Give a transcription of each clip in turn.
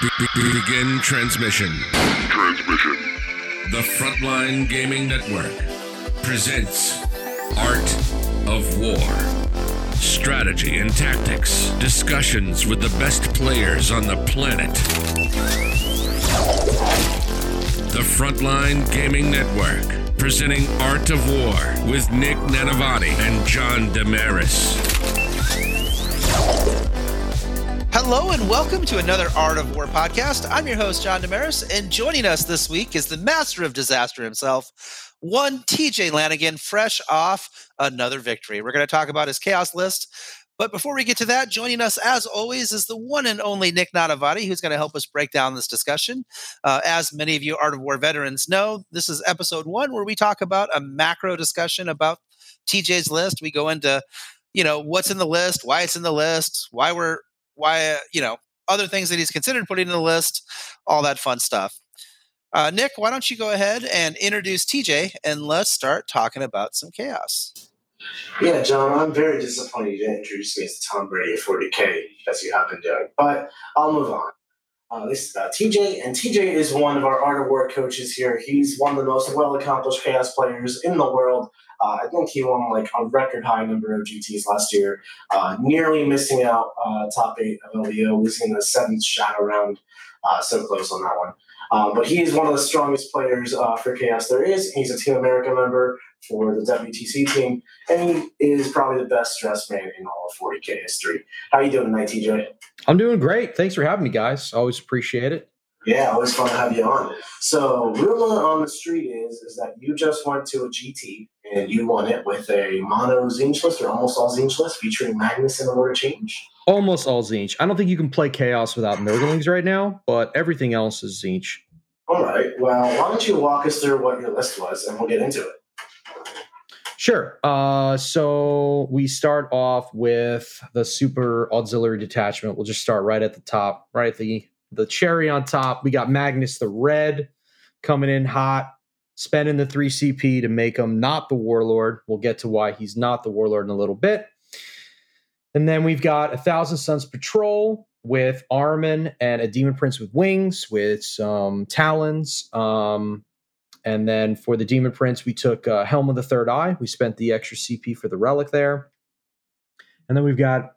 Be- be- begin transmission. Transmission. The Frontline Gaming Network presents Art of War. Strategy and tactics, discussions with the best players on the planet. The Frontline Gaming Network, presenting Art of War with Nick Nanavati and John Damaris. Hello and welcome to another Art of War podcast. I'm your host, John Damaris, and joining us this week is the master of disaster himself, one TJ Lanigan, fresh off another victory. We're going to talk about his chaos list. But before we get to that, joining us as always is the one and only Nick Nanavati, who's going to help us break down this discussion. Uh, as many of you Art of War veterans know, this is episode one where we talk about a macro discussion about TJ's list. We go into, you know, what's in the list, why it's in the list, why we're why you know other things that he's considered putting in the list, all that fun stuff. Uh, Nick, why don't you go ahead and introduce TJ and let's start talking about some chaos. Yeah, John, I'm very disappointed you didn't introduce me as Tom Brady at 40K as you have been doing, but I'll move on. Uh, this is uh, TJ, and TJ is one of our Art of War coaches here. He's one of the most well accomplished chaos players in the world. Uh, I think he won like a record high number of GTs last year, uh, nearly missing out uh, top eight of LVO, losing the seventh shadow round. Uh, so close on that one. But he is one of the strongest players for Chaos there is. He's a Team America member for the WTC team, and he is probably the best dressed man in all of 40K history. How are you doing tonight, TJ? I'm doing great. Thanks for having me, guys. Always appreciate it. Yeah, always fun to have you on. So, rumor on the street is is that you just went to a GT and you won it with a mono Tzeentch list or almost all Tzeentch list featuring Magnus and Order Change. Almost all Tzeentch. I don't think you can play Chaos without Nurglings right now, but everything else is Tzeentch. All right. Well, why don't you walk us through what your list was and we'll get into it. Sure. Uh, so we start off with the super auxiliary detachment. We'll just start right at the top, right at the the cherry on top. We got Magnus the Red coming in hot, spending the 3 CP to make him not the Warlord. We'll get to why he's not the Warlord in a little bit. And then we've got a Thousand Suns Patrol with Ahriman and a Demon Prince with wings, with some talons. Um, and then for the Demon Prince, we took uh, Helm of the Third Eye. We spent the extra CP for the relic there. And then we've got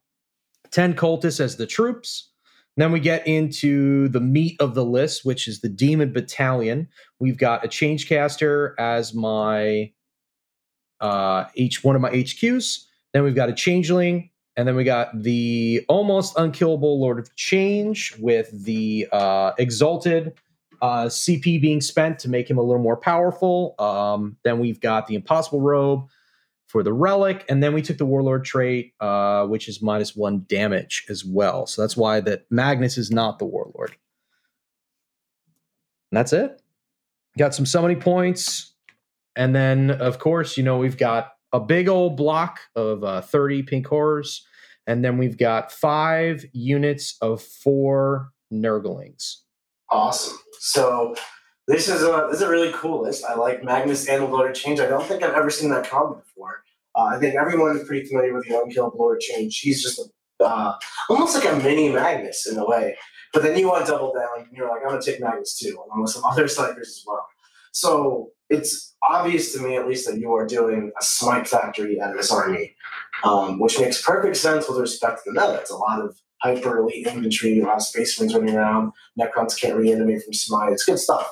10 cultists as the troops. Then we get into the meat of the list, which is the Demon Battalion. We've got a Changecaster as my uh, each one of my HQs. Then we've got a Changeling, and then we got the almost unkillable Lord of Change with the uh, Exalted uh, CP being spent to make him a little more powerful. Um, then we've got the Impossible Robe for the relic, and then we took the warlord trait, uh, which is minus one damage as well. So that's why that Magnus is not the warlord. And that's it. Got some summoning points, and then of course, you know we've got a big old block of uh, thirty pink horrors, and then we've got five units of four Nurglings. Awesome. So this is a this is a really cool list. I like Magnus and the Lord of Change. I don't think I've ever seen that combo before. Uh, I think everyone is pretty familiar with the unkillable Lord of Change. She's just a, uh, almost like a mini Magnus in a way. But then you want to double down and you're like, I'm gonna take Magnus too, along with some other psykers as well. So it's obvious to me at least that you are doing a smite factory out of this army, um, which makes perfect sense with respect to the meta. It's a lot of hyper elite infantry, lot of space marines running around. Necrons can't reanimate from smite. It's good stuff.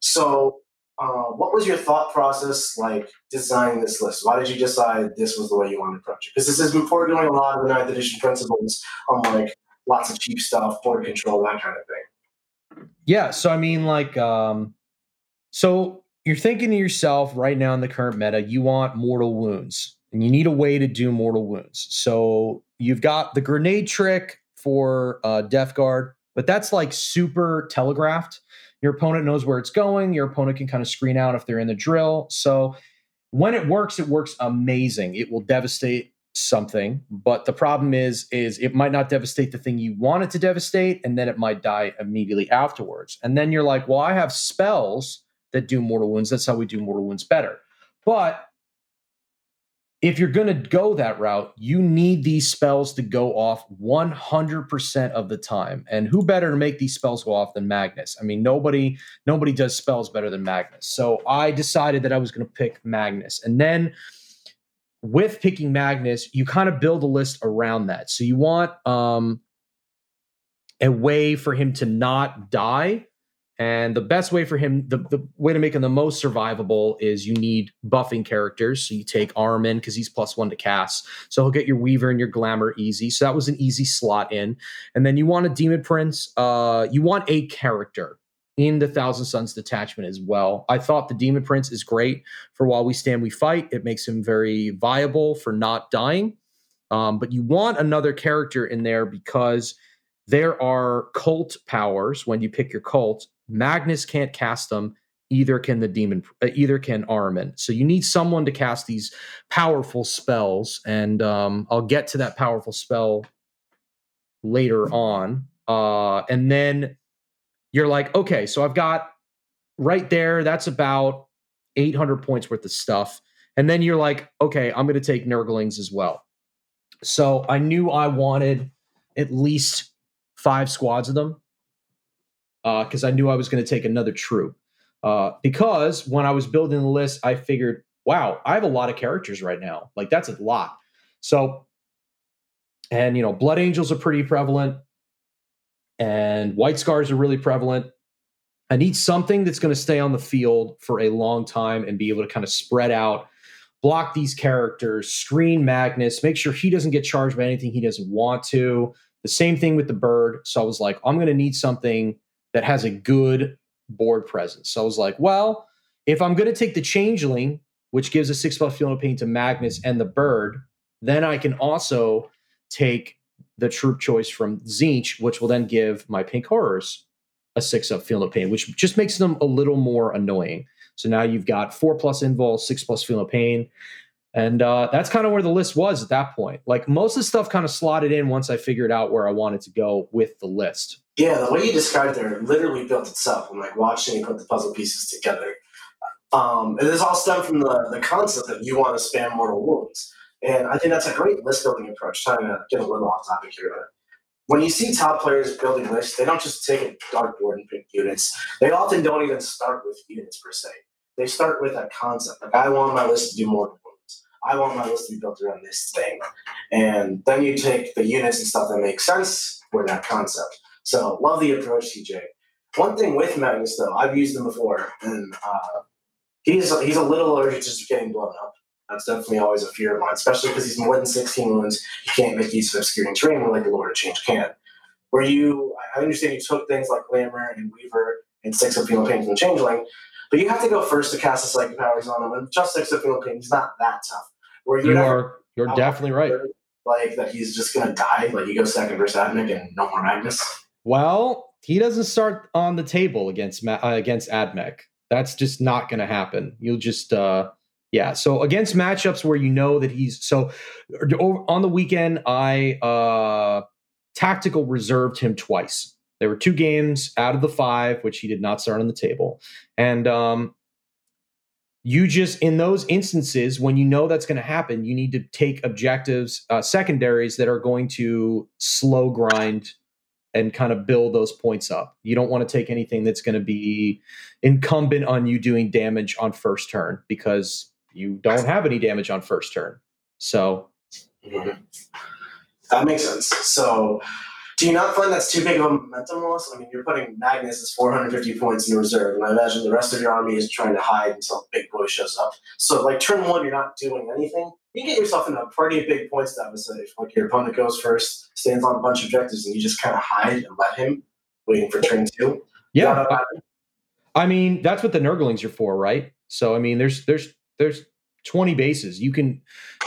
So, uh, what was your thought process like designing this list? Why did you decide this was the way you wanted to approach it? Because this is before doing a lot of the ninth edition principles on like lots of cheap stuff, board control, that kind of thing. Yeah. So I mean, like, um, so you're thinking to yourself right now in the current meta, you want mortal wounds, and you need a way to do mortal wounds. So you've got the grenade trick for uh, Death Guard, but that's like super telegraphed. Your opponent knows where it's going. Your opponent can kind of screen out if they're in the drill. So when it works, it works amazing. It will devastate something, but the problem is is it might not devastate the thing you want it to devastate and then it might die immediately afterwards. And then you're like, "Well, I have spells that do mortal wounds. That's how we do mortal wounds better." But if you're going to go that route, you need these spells to go off 100% of the time. And who better to make these spells go off than Magnus? I mean, nobody nobody does spells better than Magnus. So I decided that I was going to pick Magnus. And then with picking Magnus, you kind of build a list around that. So you want um a way for him to not die and the best way for him, the, the way to make him the most survivable is you need buffing characters. So you take Ahriman because he's plus one to cast. So he'll get your Weaver and your Glamour easy. So that was an easy slot in. And then you want a Demon Prince. Uh, you want a character in the Thousand Suns detachment as well. I thought the Demon Prince is great for While We Stand, We Fight. It makes him very viable for not dying. Um, but you want another character in there because there are cult powers when you pick your cult Magnus can't cast them. Either can the demon. Uh, either can Ahriman. So you need someone to cast these powerful spells, and um, I'll get to that powerful spell later on. Uh, and then you're like, okay, so I've got right there. That's about 800 points worth of stuff. And then you're like, okay, I'm going to take Nurglings as well. So I knew I wanted at least five squads of them because uh, I knew I was going to take another troop. Uh, because when I was building the list, I figured, wow, I have a lot of characters right now. Like that's a lot. So, and you know, Blood Angels are pretty prevalent, and White Scars are really prevalent. I need something that's going to stay on the field for a long time and be able to kind of spread out, block these characters, screen Magnus, make sure he doesn't get charged by anything he doesn't want to. The same thing with the bird. So I was like, I'm going to need something that has a good board presence. So I was like, well, if I'm going to take the changeling, which gives a six plus feel of pain to Magnus and the bird, then I can also take the troop choice from Tzeentch, which will then give my pink horrors a six up feel of pain, which just makes them a little more annoying. So now you've got four plus invul, six plus feel of pain. And uh, that's kind of where the list was at that point. Like most of the stuff kind of slotted in once I figured out where I wanted to go with the list. Yeah, the way you described it literally built itself. I'm like watching you put the puzzle pieces together. Um, and this all stemmed from the, the concept that you want to spam mortal wounds. And I think that's a great list building approach, trying to get a little off topic here. But when you see top players building lists, they don't just take a dartboard and pick units. They often don't even start with units per se. They start with a concept. Like, I want my list to do mortal. I want my list to be built around this thing. And then you take the units and stuff that make sense for that concept. So love the approach, TJ. One thing with Magnus though, I've used him before, and uh, he's he's a little allergic to getting blown up. That's definitely always a fear of mine, especially because he's more than 16 wounds. You can't make use of obscuring terrain like the Lord of Change can. Where you, I understand you took things like Glamour and Weaver and Six of Feel Pain from Changeling, but you have to go first to cast the Psychic Powers on him. And just Six of Feel Pain, he's not that tough. You are, you're definitely right. Like that, he's just gonna die. Like he goes second versus AdMech and no more Magnus. Well, he doesn't start on the table against uh, against AdMech. That's just not going to happen. You'll just uh yeah. So against matchups where you know that he's so on the weekend, I uh tactical reserved him twice. There were two games out of the five, which he did not start on the table. And um you just in those instances when you know that's going to happen you need to take objectives uh, secondaries that are going to slow grind and kind of build those points up. You don't want to take anything that's going to be incumbent on you doing damage on first turn because you don't have any damage on first turn. So mm-hmm. that makes sense. So do you not find that's too big of a momentum loss? I mean, you're putting Magnus as 450 points in reserve, and I imagine the rest of your army is trying to hide until Big Boy shows up. So, like turn one, you're not doing anything. You get yourself in a pretty big points deficit uh, if like your opponent goes first, stands on a bunch of objectives, and you just kind of hide and let him, waiting for turn two. Yeah, I mean that's what the Nurglings are for, right? So, I mean, there's there's there's 20 bases. You can,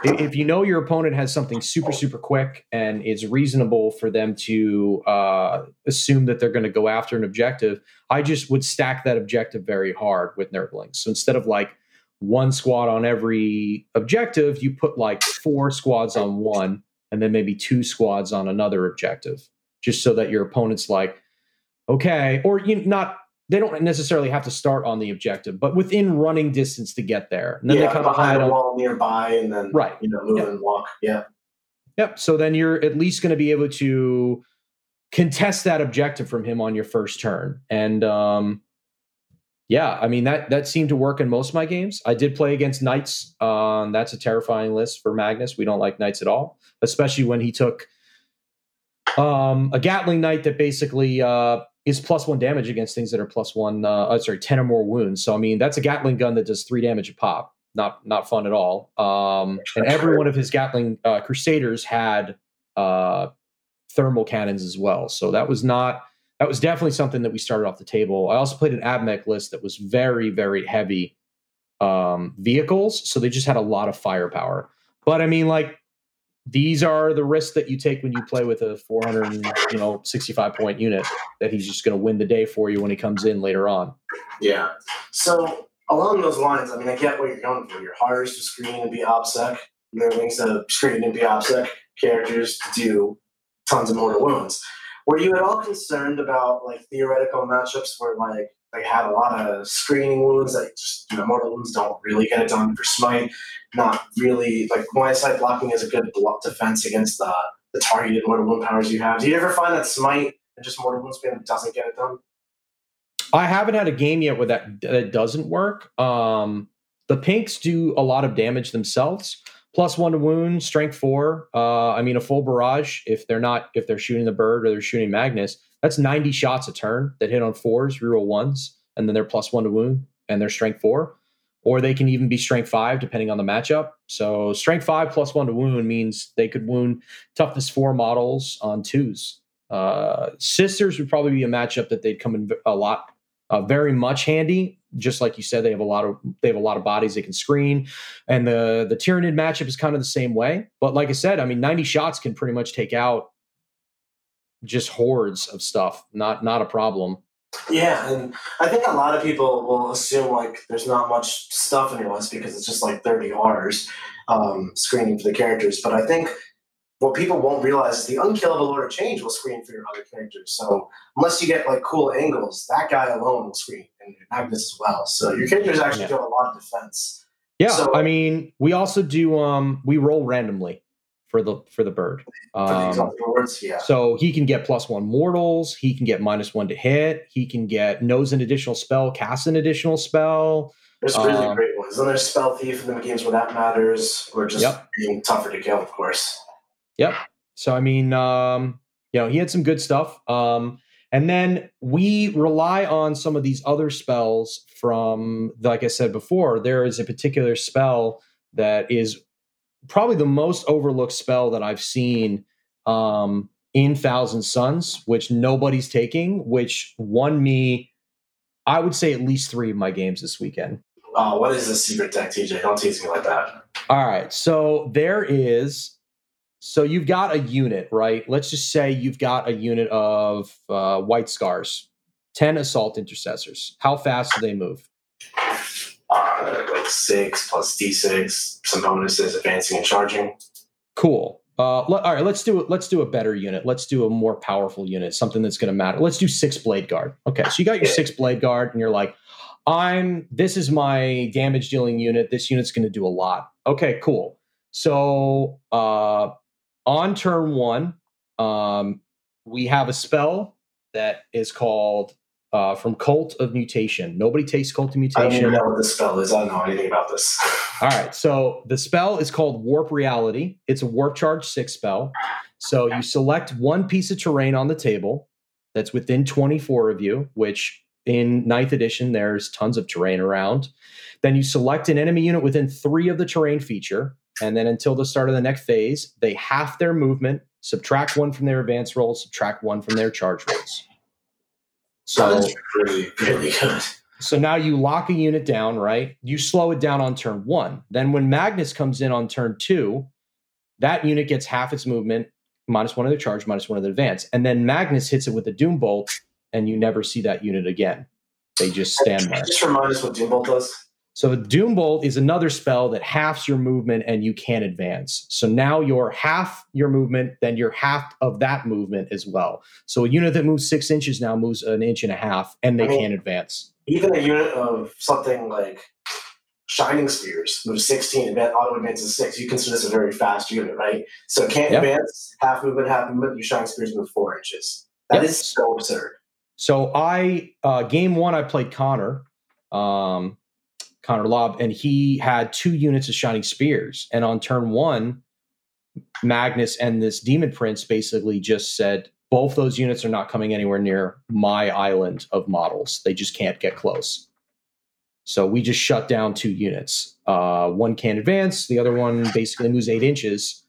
if you know your opponent has something super, super quick and it's reasonable for them to uh, assume that they're going to go after an objective, I just would stack that objective very hard with Nurglings. So instead of like one squad on every objective, you put like four squads on one and then maybe two squads on another objective, just so that your opponent's like, okay, or you not they don't necessarily have to start on the objective, but within running distance to get there. And then yeah, they of behind hide a wall nearby, and then Right. you know, move and walk. Yeah, Yep. So then you're at least going to be able to contest that objective from him on your first turn. And um, yeah, I mean that that seemed to work in most of my games. I did play against knights. Um, that's a terrifying list for Magnus. We don't like knights at all, especially when he took um, a Gatling knight that basically uh, is plus one damage against things that are plus one. Uh, oh, sorry, ten or more wounds. So I mean that's a Gatling gun that does three damage a pop. Not not fun at all. Um, and every one of his Gatling uh, Crusaders had uh, thermal cannons as well. So that was not that was definitely something that we started off the table. I also played an AdMech list that was very very heavy um, vehicles, so they just had a lot of firepower. But I mean, like these are the risks that you take when you play with a 400 you know 65 point unit that he's just going to win the day for you when he comes in later on. yeah. So along those lines, I mean, I get what you're going for. Your hardest to screen and be ObSec. There are links to screen and be ObSec characters to do tons of mortal wounds. Were you at all concerned about like theoretical matchups where like they had a lot of screening wounds that just you know mortal wounds don't really get it done for smite, not really like one side blocking is a good block defense against the the targeted mortal wound powers you have. Do you ever find that smite and just mortal wound spam doesn't get it done? I haven't had a game yet where that that doesn't work. Um, the pinks do a lot of damage themselves. Plus one to wound, strength four. Uh, I mean, a full barrage. If they're not, if they're shooting the bird or they're shooting Magnus, that's ninety shots a turn that hit on fours, reroll ones, and then they're plus one to wound and they're strength four. Or they can even be strength five depending on the matchup. So strength five plus one to wound means they could wound toughness four models on twos. Uh, sisters would probably be a matchup that they'd come in a lot uh, very much handy. Just like you said, they have a lot of they have a lot of bodies they can screen, and the the Tyranid matchup is kind of the same way. But like I said, I mean, ninety shots can pretty much take out just hordes of stuff. Not not a problem. Yeah, and I think a lot of people will assume like there's not much stuff in list because it's just like 30 R's um, screening for the characters. But I think what people won't realize is the unkillable Lord of Change will screen for your other characters. So unless you get like cool angles, that guy alone will screen and Magnus as well. So your characters actually Yeah. do a lot of defense. Yeah, So- I mean, we also do um we roll randomly for the for the bird. For the Um, words, yeah. So he can get plus one mortals. He can get minus one to hit. He can get knows an additional spell, cast an additional spell. There's really um, great ones. Then there's Spell Thief in the games where that matters, or just Yep. being tougher to kill, of course. Yep. So I mean, um, you know, he had some good stuff. Um, and then we rely on some of these other spells from, like I said before, there is a particular spell that is probably the most overlooked spell that I've seen um, in Thousand Suns, which nobody's taking, which won me, I would say, at least three of my games this weekend. Uh, what is this secret deck, TJ? Don't tease me like that. All right. So there is. So you've got a unit, right? Let's just say you've got a unit of uh, white scars, 10 assault intercessors. How fast do they move? uh, like six plus d6, some bonuses, advancing and charging. Cool. Uh, le- all right, let's do it. Let's do a better unit. Let's do a more powerful unit, something that's going to matter. Let's do six blade guard. Okay, so you got your six blade guard, and you're like, I'm. This is my damage dealing unit. This unit's going to do a lot. Okay, cool. So uh, on turn one, um, we have a spell that is called uh, from Cult of Mutation. Nobody takes Cult of Mutation. I don't know what this spell is. I don't know anything about this. All right. So the spell is called Warp Reality. It's a warp charge six spell. So you select one piece of terrain on the table that's within 24 of you, which in ninth edition, there's tons of terrain around. Then you select an enemy unit within three of the terrain feature. And then until the start of the next phase, they half their movement, subtract one from their advance rolls, subtract one from their charge rolls. So That's really, really good. so now you lock a unit down, right? You slow it down on turn one. Then when Magnus comes in on turn two, that unit gets half its movement, minus one of the charge, minus one of the advance. And then Magnus hits it with a Doom Bolt, and you never see that unit again. They just stand there. Just remind us what Doom Bolt does. So Doom Bolt is another spell that halves your movement and you can't advance. So now you're half your movement, then you're half of that movement as well. So a unit that moves six inches now moves an inch and a half, and they I mean- can advance. Even a unit of something like Shining Spears moves 16, advan- auto advances six. You consider this a very fast unit, right? So it can't Yeah. advance, half movement, half movement. Your Shining Spears move four inches. That Yep. is so absurd. So I uh, game one I played Connor, um, Connor Lobb, and he had two units of Shining Spears. And on turn one, Magnus and this Demon Prince basically just said both those units are not coming anywhere near my island of models. They just can't get close. So we just shut down two units. Uh, one can advance, the other one basically moves eight inches.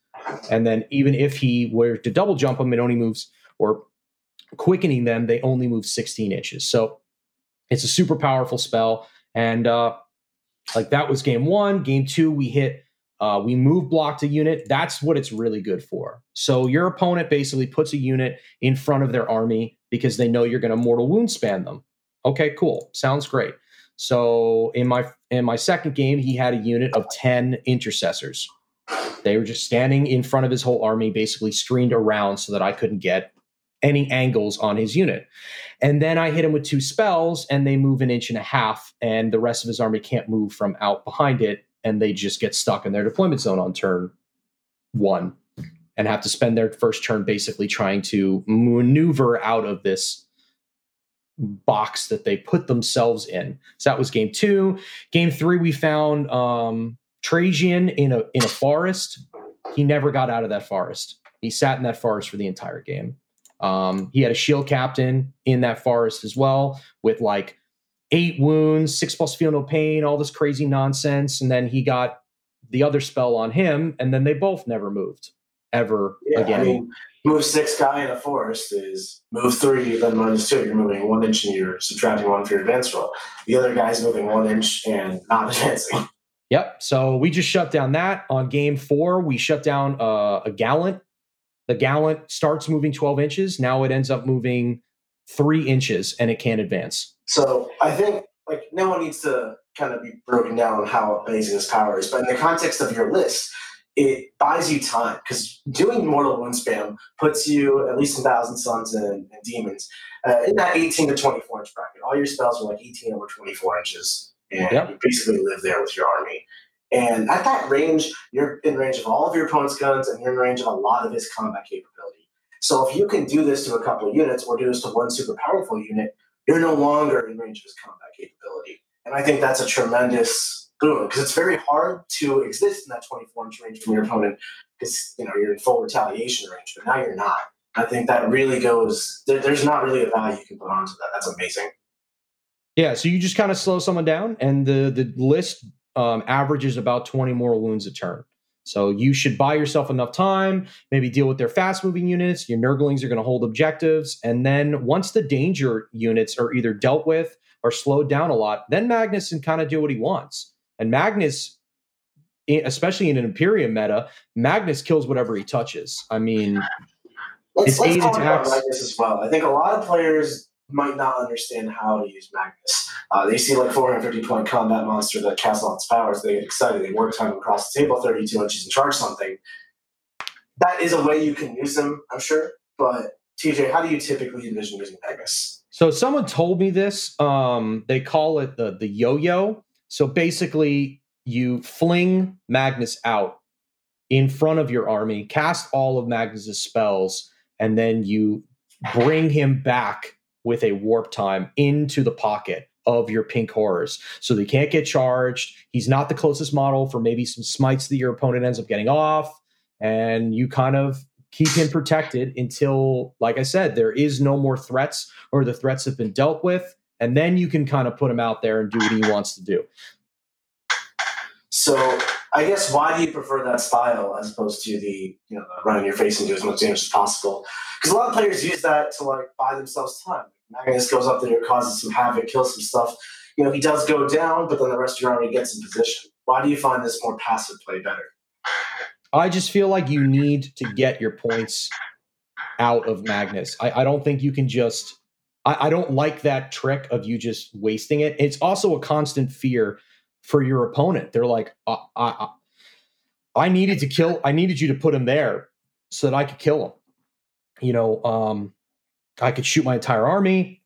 And then even if he were to double jump them, it only moves or quickening them, they only move 16 inches. So it's a super powerful spell. And uh, like that was game one. Game two, we hit, uh, we move blocked a unit. That's what it's really good for. So your opponent basically puts a unit in front of their army because they know you're going to mortal wound span them. Okay, cool. Sounds great. So in my in my second game, he had a unit of 10 intercessors. They were just standing in front of his whole army, basically screened around so that I couldn't get any angles on his unit. And then I hit him with two spells, and they move an inch and a half, and the rest of his army can't move from out behind it, and they just get stuck in their deployment zone on turn one and have to spend their first turn basically trying to maneuver out of this box that they put themselves in. So that was game two. Game three, we found um, Trajann in a in a forest. He never got out of that forest. He sat in that forest for the entire game. Um, he had a shield captain in that forest as well, with like eight wounds, six plus feel no pain, all this crazy nonsense, and then he got the other spell on him, and then they both never moved ever Yeah, again. I mean, move six guy in a forest is move three, then minus two. You're moving one inch and you're subtracting one for your advance roll. The other guy's moving one inch and not advancing. Yep. So we just shut down that on game four. We shut down uh, a gallant. The gallant starts moving 12 inches. Now it ends up moving three inches and it can't advance. So I think like no one needs to kind of be broken down on how amazing this power is, but in the context of your list, it buys you time because doing mortal wound spam puts you at least in thousand suns and, and demons uh, in that 18 to 24 inch bracket. All your spells are like 18 over 24 inches, and Yep. you basically live there with your army. And at that range, you're in range of all of your opponent's guns, and you're in range of a lot of his combat capability. So if you can do this to a couple units, or do this to one super powerful unit, you're no longer in range of his combat capability. And I think that's a tremendous boon because it's very hard to exist in that 24 inch range from your opponent because you know you're in full retaliation range, but now you're not. I think that really goes. There, there's not really a value you can put onto that. That's amazing. Yeah. So you just kind of slow someone down, and the, the list um, averages about 20 mortal wounds a turn. So you should buy yourself enough time, maybe deal with their fast moving units. Your Nurglings are going to hold objectives. And then once the danger units are either dealt with or slowed down a lot, then Magnus can kind of do what he wants. And Magnus, especially in an Imperium meta, Magnus kills whatever he touches. I mean, Let's, It's let's eight talk about. Magnus as well. I think a lot of players might not understand how to use Magnus. Uh, they see like 450 point combat monster that casts all its powers. They get excited. They work time across the table 32 inches and charge something. That is a way you can use them, I'm sure. But TJ, how do you typically envision using Magnus? So someone told me this. Um, they call it the the yo-yo. So basically, you fling Magnus out in front of your army, cast all of Magnus's spells, and then you bring him back with a warp time into the pocket of your pink horrors. So they can't get charged. He's not the closest model for maybe some smites that your opponent ends up getting off, and you kind of keep him protected until, like I said, there is no more threats or the threats have been dealt with. And then you can kind of put him out there and do what he wants to do. So I guess why do you prefer that style as opposed to the you know the run in your face do as much damage as possible? Because a lot of players use that to like buy themselves time. Magnus goes up there, causes some havoc, kills some stuff. You know he does go down, but then the rest of your army gets in position. Why do you find this more passive play better? I just feel like you need to get your points out of Magnus. I, I don't think you can just. I, I don't like that trick of you just wasting it. It's also a constant fear for your opponent. They're like, I, I, I needed to kill, I needed you to put him there so that I could kill him. You know, um, I could shoot my entire army.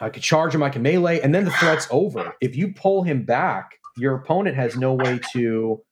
I could charge him. I can melee, and then the threat's over. If you pull him back, your opponent has no way to.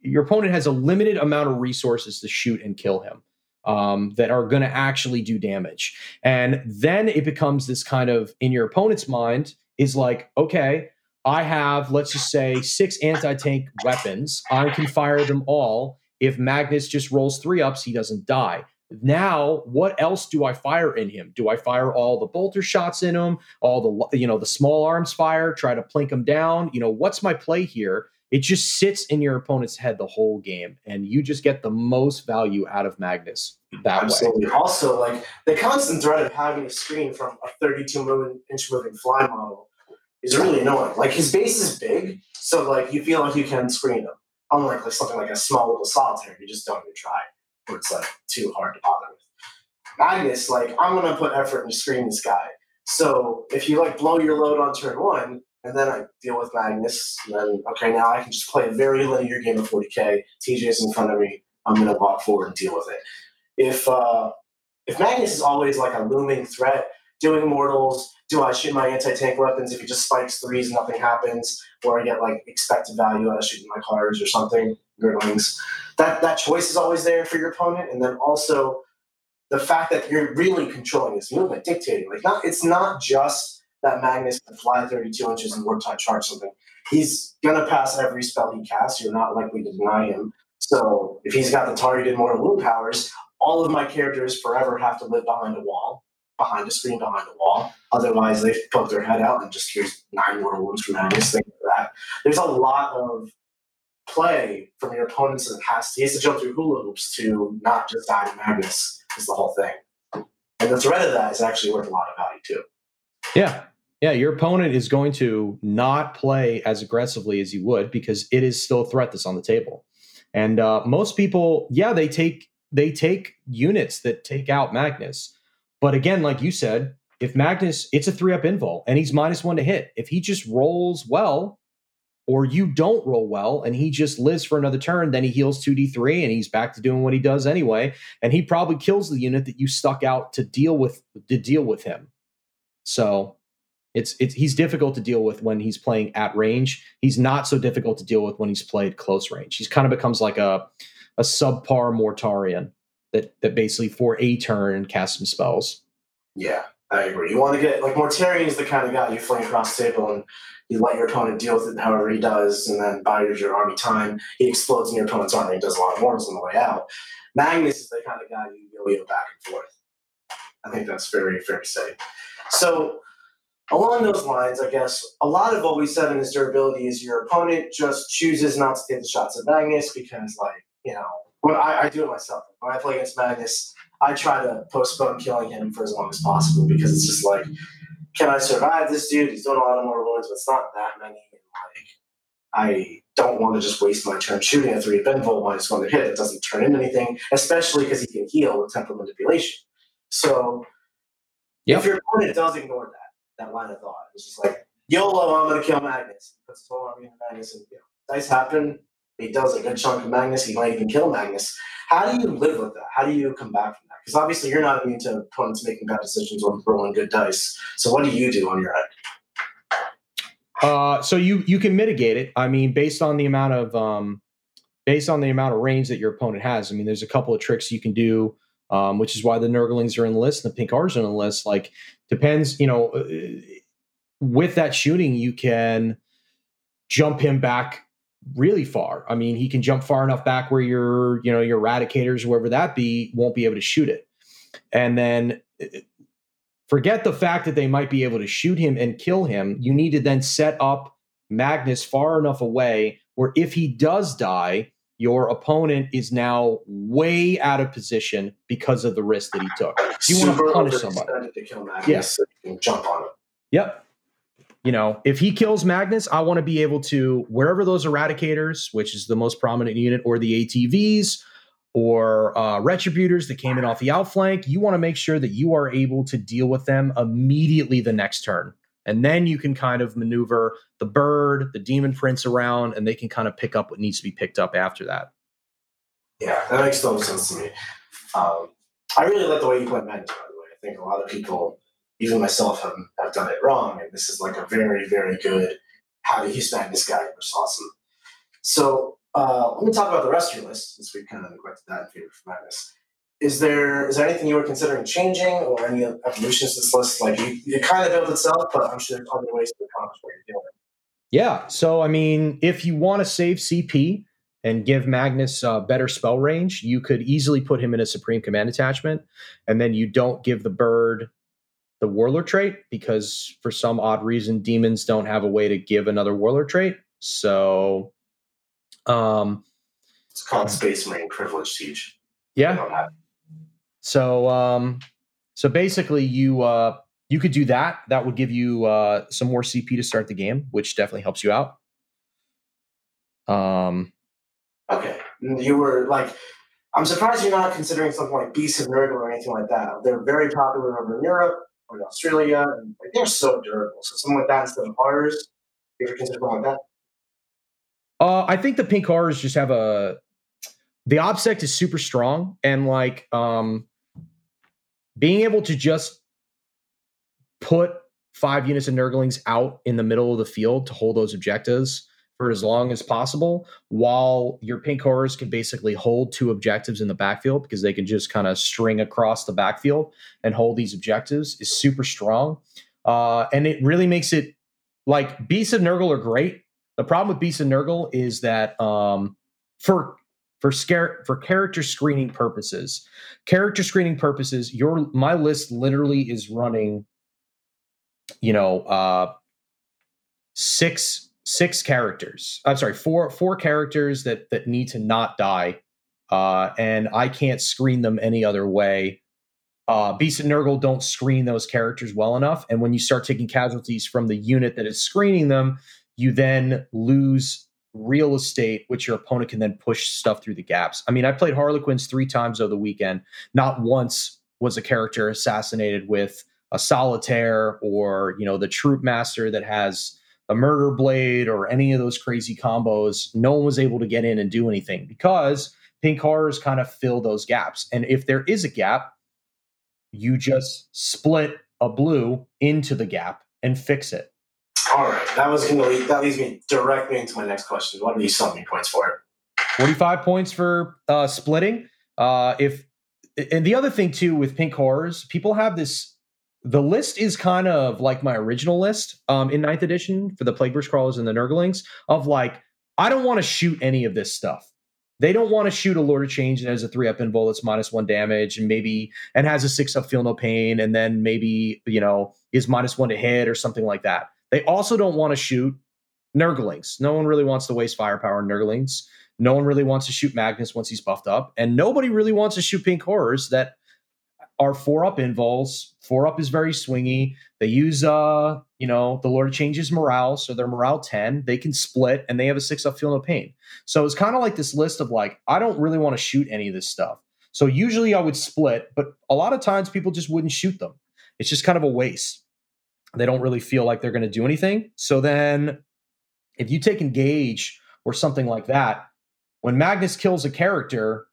Your opponent has a limited amount of resources to shoot and kill him um, that are going to actually do damage, and then it becomes this kind of in your opponent's mind is like, okay, I have let's just say six anti tank weapons. I can fire them all. If Magnus just rolls three ups, he doesn't die. Now, what else do I fire in him? Do I fire all the bolter shots in him? All the you know the small arms fire, try to plink him down. You know what's my play here? It just sits in your opponent's head the whole game, and you just get the most value out of Magnus that Absolutely. way. Also, like the constant threat of having a screen from a 32 inch moving fly model is really annoying. Like his base is big, so like you feel like you can screen him. Unlike like something like a small little solitaire, you just don't even try where it's like too hard to bother with. Magnus, like I'm gonna put effort into screening this guy. So if you like blow your load on turn one, and then I deal with Magnus, then okay, now I can just play a very linear game of 40k. TJ's in front of me. I'm gonna walk forward and deal with it. If uh, if Magnus is always like a looming threat, doing mortals, do I shoot my anti-tank weapons? If he just spikes threes, nothing happens, or I get like expected value out of shooting my cards or something, Nurglings. That that choice is always there for your opponent, and then also the fact that you're really controlling this movement, dictating. Like not, it's not just that Magnus can fly 32 inches and warp time charge something. He's gonna pass every spell he casts. You're not likely to deny him. So if he's got the targeted mortal wound powers, all of my characters forever have to live behind a wall behind a screen behind a wall. Otherwise, they poke their head out and just here's nine more wounds from Magnus. Things like that. There's a lot of play from your opponents in the past. he has to jump through hula hoops to not just die to Magnus. Is the whole thing, and the threat of that is actually worth a lot of value too. Yeah. Yeah, your opponent is going to not play as aggressively as you would because it is still a threat that's on the table. And uh, most people, yeah, they take they take units that take out Magnus, but again, like you said, if Magnus, it's a three up invul and he's minus one to hit. If he just rolls well, or you don't roll well and he just lives for another turn, then he heals 2d3 and he's back to doing what he does anyway. And he probably kills the unit that you stuck out to deal with to deal with him. So it's it's he's difficult to deal with when he's playing at range. He's not so difficult to deal with when he's played close range. He's kind of becomes like a a subpar Mortarion that that basically for a turn casts some spells. Yeah, I agree. You want to get like Mortarion is the kind of guy you fling across the table and you let your opponent deal with it however he does, and then buys your army time. He explodes in your opponent's army and does a lot of mortals on the way out. Magnus is the kind of guy you yo-yo back and forth. I think that's very fair to say. So along those lines, I guess a lot of what we said in this durability is your opponent just chooses not to take the shots at Magnus because, like, you know, when I, I do it myself. When I play against Magnus, I try to postpone killing him for as long as possible because it's just like, can I survive this dude? He's doing a lot of more wounds, but it's not that many. like, I don't want to just waste my turn shooting a three Benvol minus one to hit. It doesn't turn into anything, especially because he can heal with temporal manipulation. So Yep. if your opponent does ignore that, that line of thought, it's just like, YOLO, I'm going to kill Magnus. He puts his whole army into Magnus, and you know, dice happen. He does a good chunk of Magnus. He might even kill Magnus. How do you live with that? How do you come back from that? Because obviously you're not immune to opponents making bad decisions or rolling good dice. So what do you do on your end? Uh, so you you can mitigate it. I mean, based on the amount of um, based on the amount of range that your opponent has. I mean, there's a couple of tricks you can do, um, which is why the Nurglings are in the list and the Pink Horrors are in the list. Like, depends, you know, uh, with that shooting, you can jump him back really far. I mean, he can jump far enough back where your, you know, your eradicators, whoever that be, won't be able to shoot it. And then uh, forget the fact that they might be able to shoot him and kill him. You need to then set up Magnus far enough away where if he does die, your opponent is now way out of position because of the risk that he took. You want to punish somebody. to kill Magnus, Yeah. so jump on him. Yep. You know, if he kills Magnus, I want to be able to wherever those eradicators, which is the most prominent unit, or the ATVs or uh, retributors that came in off the outflank, you want to make sure that you are able to deal with them immediately the next turn. And then you can kind of maneuver the bird, the demon prince around, and they can kind of pick up what needs to be picked up after that. Yeah, that makes total sense to me. Um, I really like the way you play Magnus, by the way. I think a lot of people, even myself, have, have done it wrong. And this is like a very, very good how to use Magnus guide, which is awesome. So uh, let me talk about the rest of your list, since we kind of neglected that in favor of Magnus. Is there is there anything you were considering changing or any evolutions to this list? Like you, it kind of built itself, but I'm sure there's other ways to accomplish what you're doing. Yeah. So, I mean, if you want to save CP and give Magnus uh, better spell range, you could easily put him in a Supreme Command attachment, and then you don't give the bird the Warlord trait because for some odd reason, demons don't have a way to give another Warlord trait. So, um, It's called Space Marine Privilege Siege. Yeah. don't have it. So, um, so basically, you uh, you could do that. That would give you uh, some more CP to start the game, which definitely helps you out. Um, Okay. You were like, I'm surprised you're not considering something like Beast of Nurgle or anything like that. They're very popular over in Europe Australia, and like, they're so durable. So something like that instead of ours, you ever consider something like that? Uh, I think the pink horrors just have a the ObSec is super strong and like um being able to just put five units of nurglings out in the middle of the field to hold those objectives for as long as possible while your pink horrors can basically hold two objectives in the backfield because they can just kind of string across the backfield and hold these objectives is super strong. Uh, and it really makes it like beasts of nurgle are great. The problem with Beast and Nurgle is that um, for for scare for character screening purposes, character screening purposes, your my list literally is running, you know, uh, six six characters. I'm sorry, four four characters that that need to not die, uh, and I can't screen them any other way. Uh, Beast and Nurgle don't screen those characters well enough, and when you start taking casualties from the unit that is screening them, you then lose real estate, which your opponent can then push stuff through the gaps. I mean, I played Harlequins three times over the weekend. Not once was a character assassinated with a solitaire or, you know, the troop master that has a murder blade or any of those crazy combos. No one was able to get in and do anything because pink horrors kind of fill those gaps. And if there is a gap, you just split a blue into the gap and fix it. All right, that was going to lead, that leads me directly into my next question. What are these summoning points for? 45 points for uh, splitting. Uh, if and the other thing too with pink horrors, people have this. The list is kind of like my original list um, in ninth edition for the Plague Burst Crawlers and the Nurglings of like I don't want to shoot any of this stuff. They don't want to shoot a Lord of Change that has a three up invul that's minus one damage and maybe and has a six up feel no pain and then maybe you know is minus one to hit or something like that. They also don't want to shoot Nurglings. No one really wants to waste firepower on Nurglings. No one really wants to shoot Magnus once he's buffed up, and nobody really wants to shoot Pink Horrors that are four up invuls. Four up is very swingy. They use uh, you know, the Lord Change's morale, so they're morale 10. They can split and they have a six up feel no pain. So it's kind of like this list of like, I don't really want to shoot any of this stuff. So usually I would split, but a lot of times people just wouldn't shoot them. It's just kind of a waste. They don't really feel like they're going to do anything. So then if you take engage or something like that, when Magnus kills a character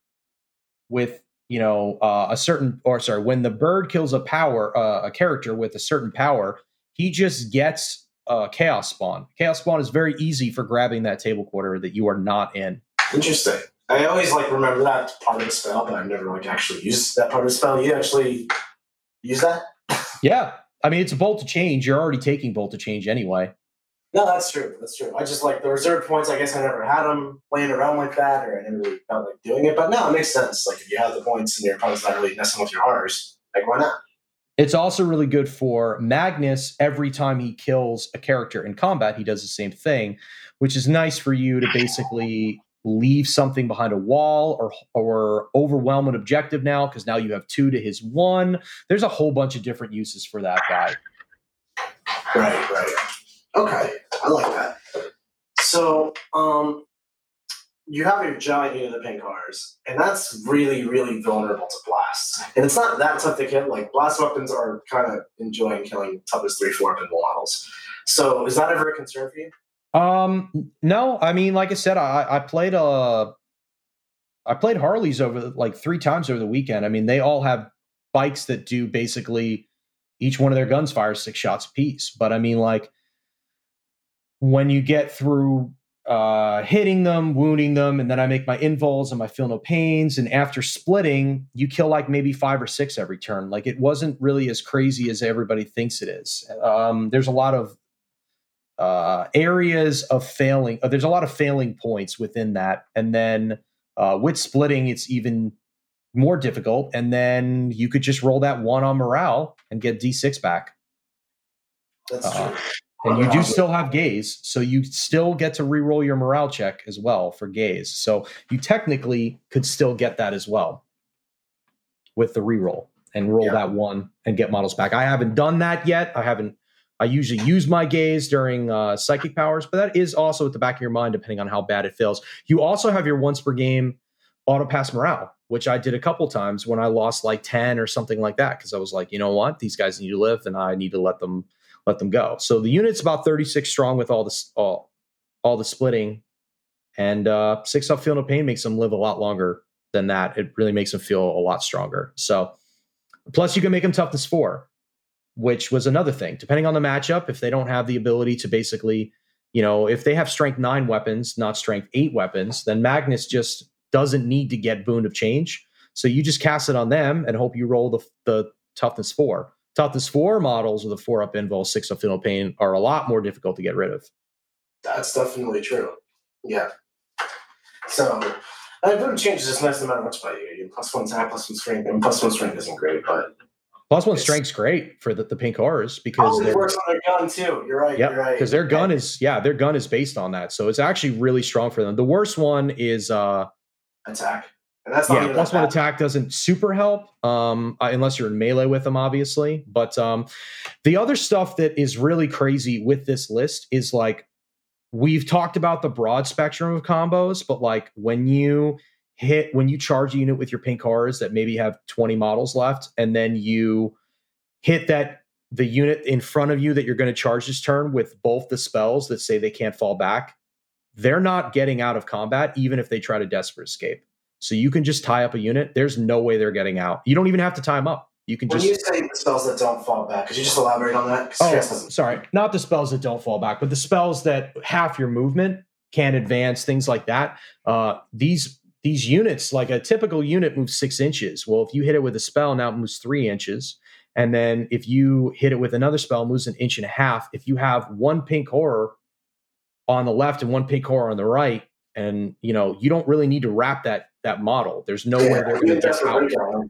with you know uh, a certain or sorry when the bird kills a power uh, a character with a certain power he just gets a chaos spawn chaos spawn is very easy for grabbing that table quarter that you are not in Interesting. I always like remember that part of the spell, but I've never like actually used that part of the spell. You actually use that? yeah i mean it's a bolt to change you're already taking bolt to change anyway No, that's true. That's true. I just like the reserve points. I guess I never had them laying around like that, or I never really felt like doing it. But no, it makes sense. Like if you have the points and your opponent's not really messing with your horrors, like why not? It's also really good for Magnus. Every time he kills a character in combat, he does the same thing, which is nice for you to basically leave something behind a wall or or overwhelm an objective now because now you have two to his one. There's a whole bunch of different uses for that guy. Right, right. Okay, I like that. So, um, you have your giant unit of the pink cars, and that's really, really vulnerable to blasts. And it's not that tough to kill. Like blast weapons are kind of enjoying killing toughest three, four pinball models. So is that ever a concern for you? Um, no, I mean, like I said, I, I played uh I played Harleys over like three times over the weekend. I mean, they all have bikes that do basically each one of their guns fires six shots apiece. But I mean, like when you get through uh, hitting them, wounding them, and then I make my invols and I feel no pains. And after splitting, you kill like maybe five or six every turn. Like it wasn't really as crazy as everybody thinks it is. Um, there's a lot of uh, areas of failing. Uh, there's a lot of failing points within that, and then uh, with splitting, it's even more difficult. And then you could just roll that one on morale and get D6 back. That's true. And you do still have gaze, so you still get to re-roll your morale check as well for gaze. So you technically could still get that as well with the re-roll and roll Yeah. that one and get models back. I haven't done that yet. I haven't. I usually use my gaze during uh, psychic powers, but that is also at the back of your mind, depending on how bad it feels. You also have your once per game auto pass morale, which I did a couple times when I lost like ten or something like that because I was like, you know what, these guys need to live, and I need to let them let them go. So the unit's about 36 strong with all this all all the splitting, and uh, six up feel no pain makes them live a lot longer than that. It really makes them feel a lot stronger. So plus you can make them toughness four, which was another thing. Depending on the matchup, if they don't have the ability to basically, you know, if they have strength nine weapons, not strength eight weapons, then Magnus just doesn't need to get boon of change. So you just cast it on them and hope you roll the the toughness four. Toughness four models with a four up invul, six up feel pain are a lot more difficult to get rid of. That's definitely true. Yeah. So, Boom changes is nice no matter which bite you plus one attack, plus one strength. Mean, plus one strength isn't great, but Plus one strength's great for the, the pink horrors because it works on their gun too. You're right. You're right. because their gun is yeah, their gun is based on that, so it's actually really strong for them. The worst one is uh attack, and that's not yeah, even one attack doesn't super help um unless you're in melee with them, obviously. But um the other stuff that is really crazy with this list is like we've talked about the broad spectrum of combos, but like when you hit when you charge a unit with your pink horrors that maybe have 20 models left, and then you hit that the unit in front of you that you're going to charge this turn with both the spells that say they can't fall back, they're not getting out of combat even if they try to desperate escape. So you can just tie up a unit. There's no way they're getting out. You don't even have to tie them up. You can When just you say the spells that don't fall back, could you just elaborate on that? Oh, sorry. Not the spells that don't fall back, but the spells that half your movement can advance, things like that. Uh, these these units, like a typical unit, moves six inches. Well, if you hit it with a spell, now it moves three inches. And then if you hit it with another spell, it moves an inch and a half. If you have one pink horror on the left and one pink horror on the right, and you know you don't really need to wrap that that model. There's no way they're going to get out.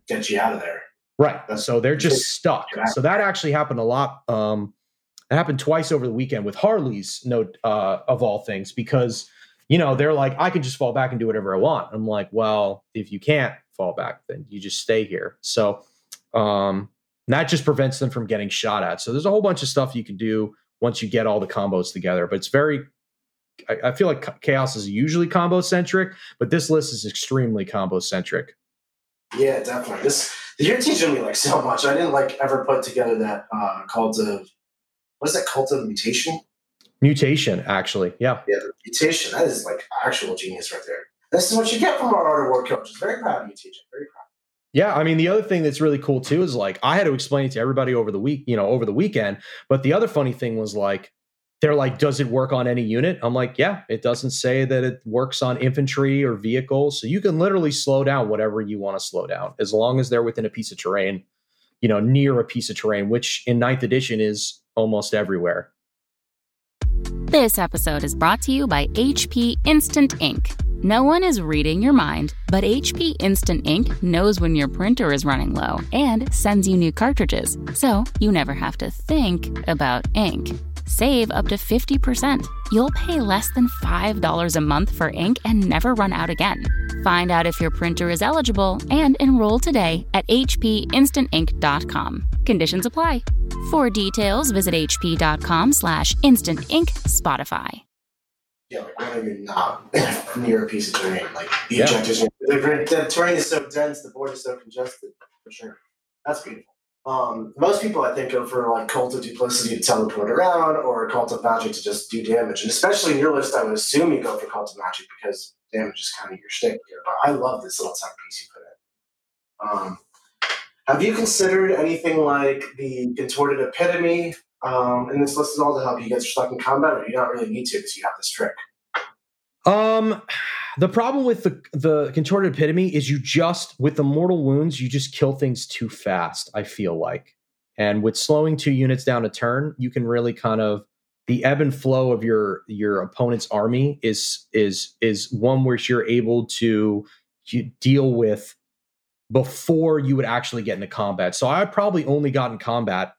get you out of there. Right. That's- So they're just stuck. Yeah. So that actually happened a lot. Um, it happened twice over the weekend with Harley's note uh, of all things because you know they're like I can just fall back and do whatever I want. I'm like, well, if you can't fall back, then you just stay here. So um, that just prevents them from getting shot at. So there's a whole bunch of stuff you can do once you get all the combos together. But it's very I, I feel like chaos is usually combo centric, but this list is extremely combo centric. Yeah, definitely. This you're teaching me like so much. I didn't like ever put together that uh cult of what is that cult of mutation? Mutation, actually, yeah. Yeah, mutation. That is like actual genius right there. This is what you get from our art of war coaches. Very proud of you, TJ. Very proud. Yeah, I mean the other thing that's really cool too is like I had to explain it to everybody over the week, you know, over the weekend. But the other funny thing was like they're like, does it work on any unit? I'm like, yeah, it doesn't say that it works on infantry or vehicles. So you can literally slow down whatever you want to slow down as long as they're within a piece of terrain, you know, near a piece of terrain, which in ninth edition is almost everywhere. This episode is brought to you by HP Instant Ink. No one is reading your mind, but HP Instant Ink knows when your printer is running low and sends you new cartridges, so you never have to think about ink. Save up to 50%. You'll pay less than $5 a month for ink and never run out again. Find out if your printer is eligible and enroll today at hpinstantink.com. Conditions apply. For details, visit hp.com slash instantink Spotify. yeah, like whenever you're not near a piece of terrain, like the Yeah. ejectors, the, the terrain is so dense, the board is so congested. For sure, that's beautiful. Um, most people, I think, go for like cult of duplicity to teleport around, or cult of magic to just do damage. And especially in your list, I would assume you go for cult of magic because damage is kind of your shtick here. But I love this little tech piece you put in. Um, have you considered anything like the contorted epitome um, in this list at all to help you get stuck in combat, or you do you not really need to because you have this trick? Um, the problem with the the contorted epitome is you just with the mortal wounds you just kill things too fast. I feel like, and with slowing two units down a turn, you can really kind of the ebb and flow of your your opponent's army is is is one where you're able to deal with before you would actually get into combat. So I probably only got in combat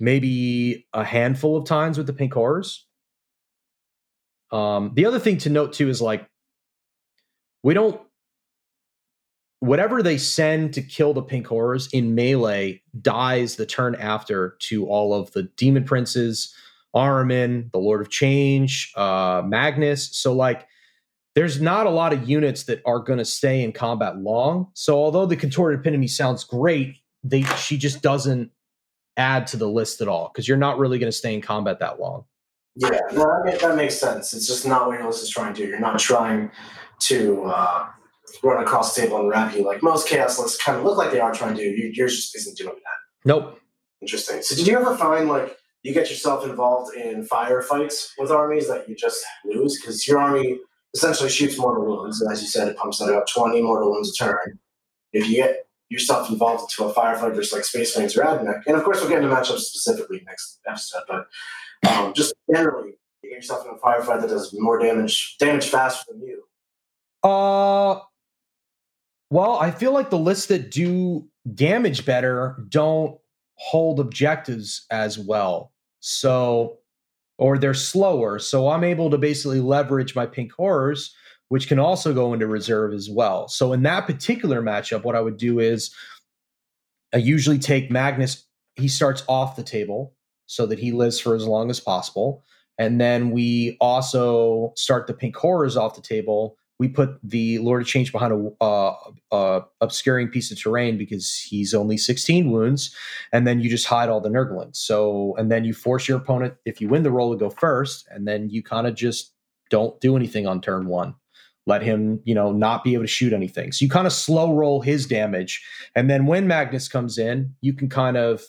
maybe a handful of times with the pink horrors. Um, the other thing to note too is like we don't whatever they send to kill the pink horrors in melee dies the turn after to all of the demon princes, Ahriman, the Lord of Change, uh, Magnus. So like there's not a lot of units that are going to stay in combat long. So although the contorted epitome sounds great, they she just doesn't add to the list at all because you're not really going to stay in combat that long. Yeah, no, that, that makes sense. It's just not what your list is trying to do. You're not trying to uh, run across the table and wrap you like most chaos lists kind of look like they are trying to do. You, yours just isn't doing that. Nope. Interesting. So, did you ever find like you get yourself involved in firefights with armies that you just lose because your army essentially shoots mortal wounds, and as you said, it pumps out about twenty mortal wounds a turn. If you get yourself involved into a firefight versus like Space Marines or AdMech, and of course we'll get into matchups specifically next episode, but um, just generally, you get yourself in a firefight that does more damage, damage faster than you. Uh, well, I feel like the lists that do damage better don't hold objectives as well. So, or they're slower. So I'm able to basically leverage my pink horrors, which can also go into reserve as well. So in that particular matchup, what I would do is I usually take Magnus. He starts off the table so that he lives for as long as possible. And then we also start the pink horrors off the table we put the Lord of Change behind a uh, uh, obscuring piece of terrain because he's only 16 wounds, and then you just hide all the Nurglings. So, and then you force your opponent, if you win the roll, to go first, and then you kind of just don't do anything on turn one. Let him, you know, not be able to shoot anything. So you kind of slow roll his damage, and then when Magnus comes in, you can kind of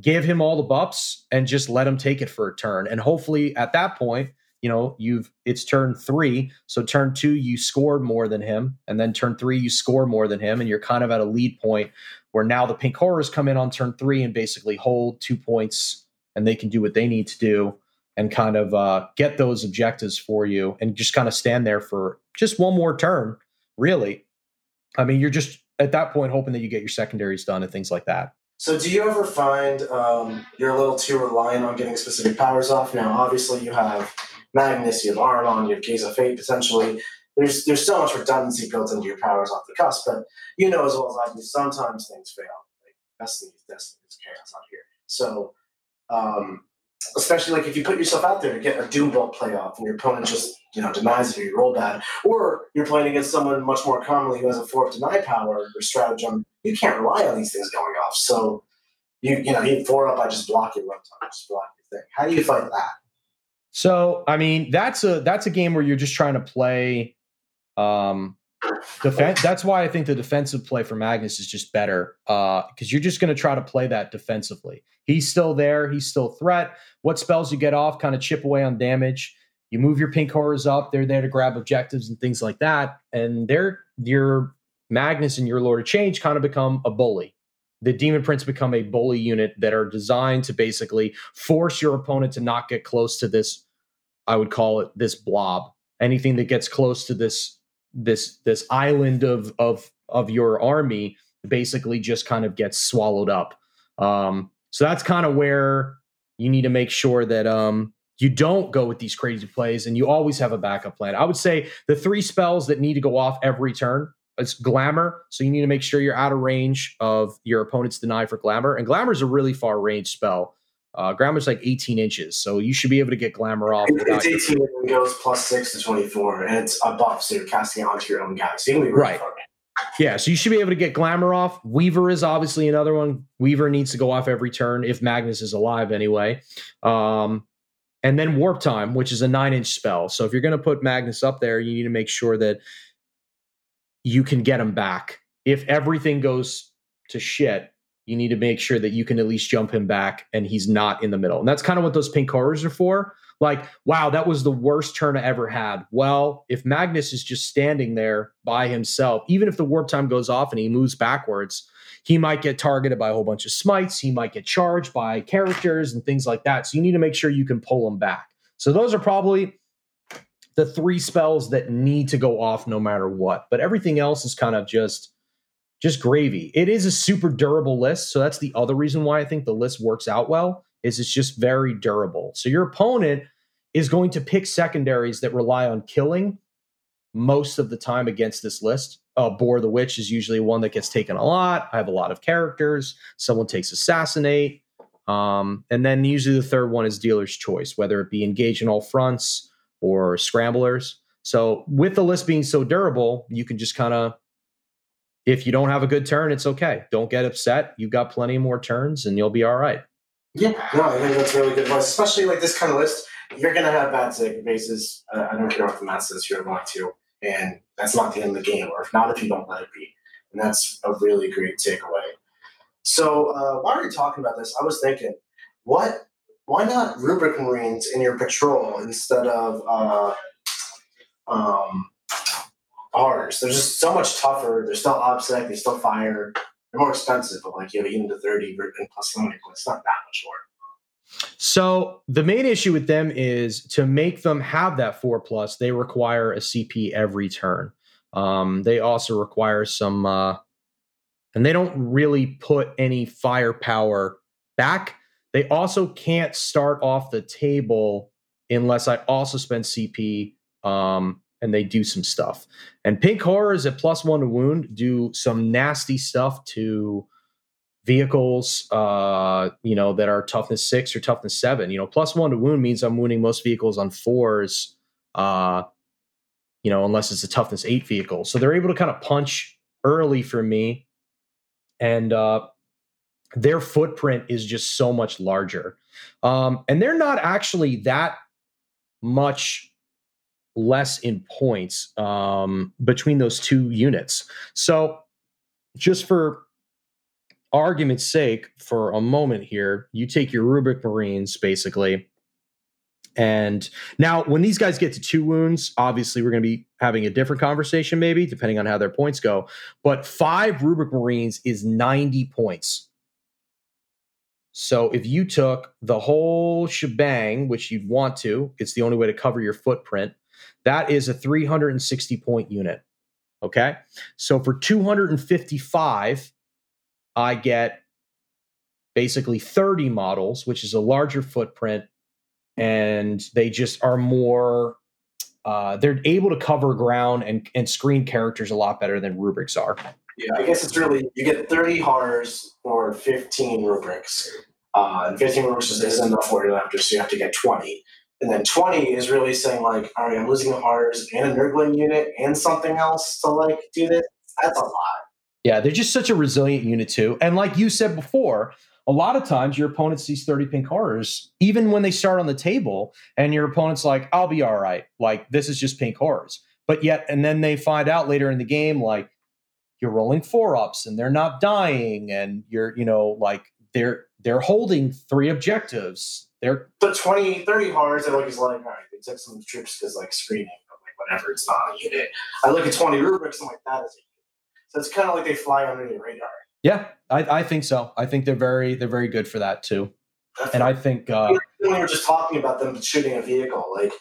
give him all the buffs and just let him take it for a turn. And hopefully, at that point, you know you've it's turn three. So turn two you scored more than him. And then turn three you score more than him. And you're kind of at a lead point where now the pink horrors come in on turn three and basically hold two points and they can do what they need to do and kind of uh, get those objectives for you and just kind of stand there for just one more turn really. I mean you're just at that point hoping that you get your secondaries done and things like that So, do you ever find um, you're a little too reliant on getting specific powers off? Now, obviously, you have Magnus, you have Ahriman, you have Gaze of Fate. Potentially, there's there's so much redundancy built into your powers off the cusp. But you know as well as I do, sometimes things fail. Like destiny is destiny, chaos out here. So, um, especially like if you put yourself out there to get a Doom Bolt playoff, and your opponent just you know denies it or you roll bad, or you're playing against someone much more commonly who has a four deny power or stratagem, you can't rely on these things going off. So. You, you know, you four up, I just block your runtime, just block your thing. How do you fight that? So, I mean, that's a that's a game where you're just trying to play um defense. That's why I think the defensive play for Magnus is just better uh because you're just going to try to play that defensively. He's still there, he's still threat. What spells you get off kind of chip away on damage. You move your pink horrors up, they're there to grab objectives and things like that, and they're your Magnus and your Lord of Change kind of become a bully. The demon prince become a bully unit that are designed to basically force your opponent to not get close to this i would call it this blob. Anything that gets close to this this this island of of of your army basically just kind of gets swallowed up. Um so that's kind of where you need to make sure that um you don't go with these crazy plays and you always have a backup plan. I would say the three spells that need to go off every turn it's glamour. So you need to make sure you're out of range of your opponent's deny for glamour. And glamour is a really far range spell. Uh, Glamor's like 18 inches, so you should be able to get Glamour off. It's 18 and it goes plus six to 24, and it's a buff, so you're casting it onto your own guy. So you can be really Right. Yeah, so you should be able to get Glamour off. Weaver is obviously another one. Weaver needs to go off every turn if Magnus is alive anyway. Um, and then Warp Time, which is a nine inch spell. So if you're going to put Magnus up there, you need to make sure that you can get him back. If everything goes to shit, you need to make sure that you can at least jump him back and he's not in the middle. And that's kind of what those pink horrors are for. Like, wow, that was the worst turn I ever had. Well, if Magnus is just standing there by himself, even if the warp time goes off and he moves backwards, he might get targeted by a whole bunch of smites. He might get charged by characters and things like that. So you need to make sure you can pull him back. So those are probably the three spells that need to go off no matter what. But everything else is kind of just just gravy. It is a super durable list, so that's the other reason why I think the list works out well. Is it's just very durable. So your opponent is going to pick secondaries that rely on killing most of the time against this list. Uh, Abhor the Witch is usually one that gets taken a lot. I have a lot of characters. Someone takes Assassinate. Um, and then usually the third one is Dealer's Choice, whether it be Engage in all fronts or Scramblers. So with the list being so durable, you can just kind of, if you don't have a good turn, it's okay. Don't get upset. You've got plenty more turns and you'll be all right. Yeah, no, I think that's really good advice, especially like this kind of list. You're gonna have bad save bases. Uh, I don't care what the math says. You're going to, and that's not the end of the game. Or if not, if you don't let it be, and that's a really great takeaway. So uh, while are talking about this, I was thinking, what? Why not rubric marines in your patrol instead of uh, um, ours? They're just so much tougher. They're still ObSec. They still fire. They're more expensive, but like you have even to thirty and plus. It's not that much more. So the main issue with them is to make them have that four plus, they require a CP every turn. Um, they also require some, uh, and they don't really put any firepower back. They also can't start off the table unless I also spend CP um, and they do some stuff. And pink horrors at plus one to wound do some nasty stuff to vehicles uh you know that are toughness six or toughness seven. You know plus one to wound means i'm wounding most vehicles on fours uh you know unless it's a toughness eight vehicle. So they're able to kind of punch early for me. And uh their footprint is just so much larger um and they're not actually that much less in points um between those two units so just for argument's sake, for a moment here, you take your Rubric Marines basically. And now, when these guys get to two wounds, obviously we're going to be having a different conversation, maybe depending on how their points go. But five Rubric Marines is 90 points. So if you took the whole shebang, which you'd want to, it's the only way to cover your footprint, that is a 360 point unit. Okay. So for 255, I get basically 30 models, which is a larger footprint, and they just are more. Uh, they're able to cover ground and, and screen characters a lot better than rubrics are. Yeah, I guess it's really you get 30 horrors or 15 rubrics. Uh, and 15 rubrics is- isn't enough for you after, so you have to get 20. And then 20 is really saying like, all right, I'm losing a horrors and a nurgling unit and something else to like do this. That's a lot. Yeah, they're just such a resilient unit too. And like you said before, a lot of times your opponent sees 30 pink horrors, even when they start on the table, and your opponent's like, I'll be all right. Like, this is just pink horrors. But yet, and then they find out later in the game, like, you're rolling four ups and they're not dying, and you're, you know, like they're they're holding three objectives. They're But 20, 30 horrors, I look is like, all right, they took some troops because like screening, but like whatever, it's not a unit. I look at 20 rubrics, I'm like, that is a unit. So it's kind of like they fly under your radar. yeah, I, I think so. I think they're very they're very good for that too. And I think uh, when we were just talking about them shooting a vehicle, like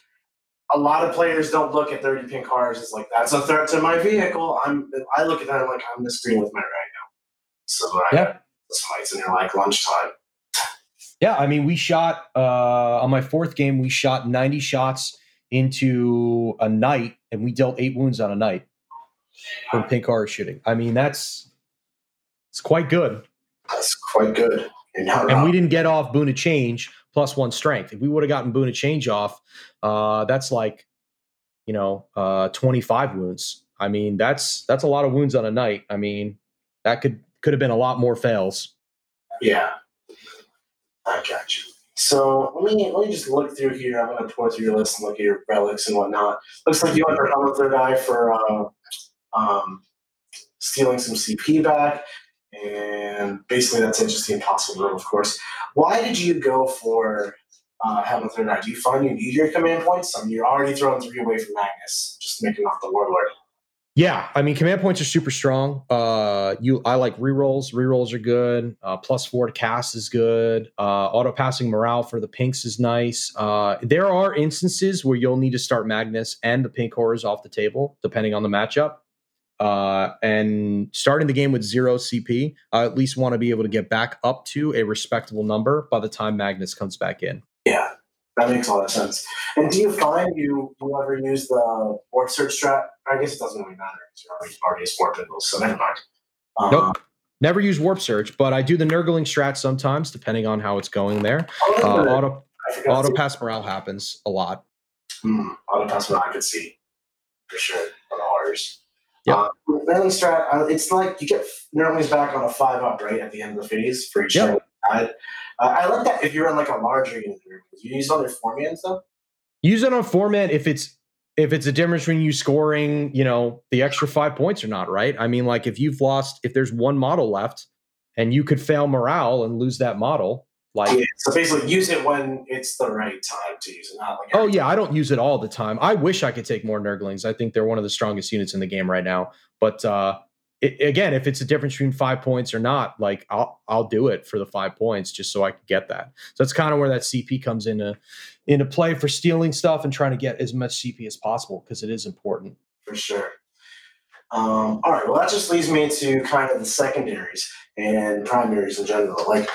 a lot of players don't look at 30 pink horrors as like that's a threat to my vehicle. I'm I look at that I'm like I'm the screen with my right now. So I Yeah. Smites and they're like lunchtime. Yeah, I mean, we shot uh, on my fourth game. We shot ninety shots into a Knight, and we dealt eight wounds on a Knight from pink horror shooting. I mean, that's it's quite good. That's quite good. And, and we didn't get off boon of change plus one strength. If we would have gotten boon of change off, uh, that's like, you know, uh, 25 wounds. I mean, that's that's a lot of wounds on a Knight. I mean, that could could have been a lot more fails. Yeah. I got you. So let me let me just look through here. I'm gonna pour through your list and look at your relics and whatnot. Looks like you Helmet Third Eye for uh, um, stealing some CP back, and basically that's the Impossible Robe, of course. Why did you go for uh, Helmet Third Eye? Do you find you need your command points? I mean, you're already throwing three away from Magnus, just making off the Warlord. Yeah, I mean, command points are super strong. Uh, you, I like rerolls. Rerolls are good. Uh, plus four to cast is good. Uh, auto passing morale for the pinks is nice. Uh, there are instances where you'll need to start Magnus and the pink horrors off the table, depending on the matchup. Uh, and starting the game with zero CP, I at least want to be able to get back up to a respectable number by the time Magnus comes back in. Yeah, that makes a lot of sense. And do you find you you ever use the warp search strat? I guess it doesn't really matter because you're already, already a sport bindle, so never mind. Um, Nope. Never use warp search, but I do the Nurgling strat sometimes, depending on how it's going there. oh, Uh, auto auto pass morale happens a lot. Hmm, auto pass what I could see for sure on the horrors. Yep. Uh, Nurgling strat, uh, it's like you get Nurglings back on a five up right at the end of the phase for each Yep. I, uh, I like that if you're in like a larger unit. You use on other formats though. Use it on format if it's if it's a difference between you scoring, you know, the extra five points or not, right? I mean, like if you've lost, if there's one model left and you could fail morale and lose that model, like Yeah, so basically, use it when it's the right time to use it, not like Oh yeah, I don't use it all the time. I wish I could take more Nurglings. I think they're one of the strongest units in the game right now. But uh, it, again, if it's a difference between five points or not, like I'll I'll do it for the five points just so I can get that. So that's kind of where that CP comes into into play for stealing stuff and trying to get as much CP as possible because it is important. for sure. Um, all right, well, that just leads me to kind of the secondaries and primaries in general. Like,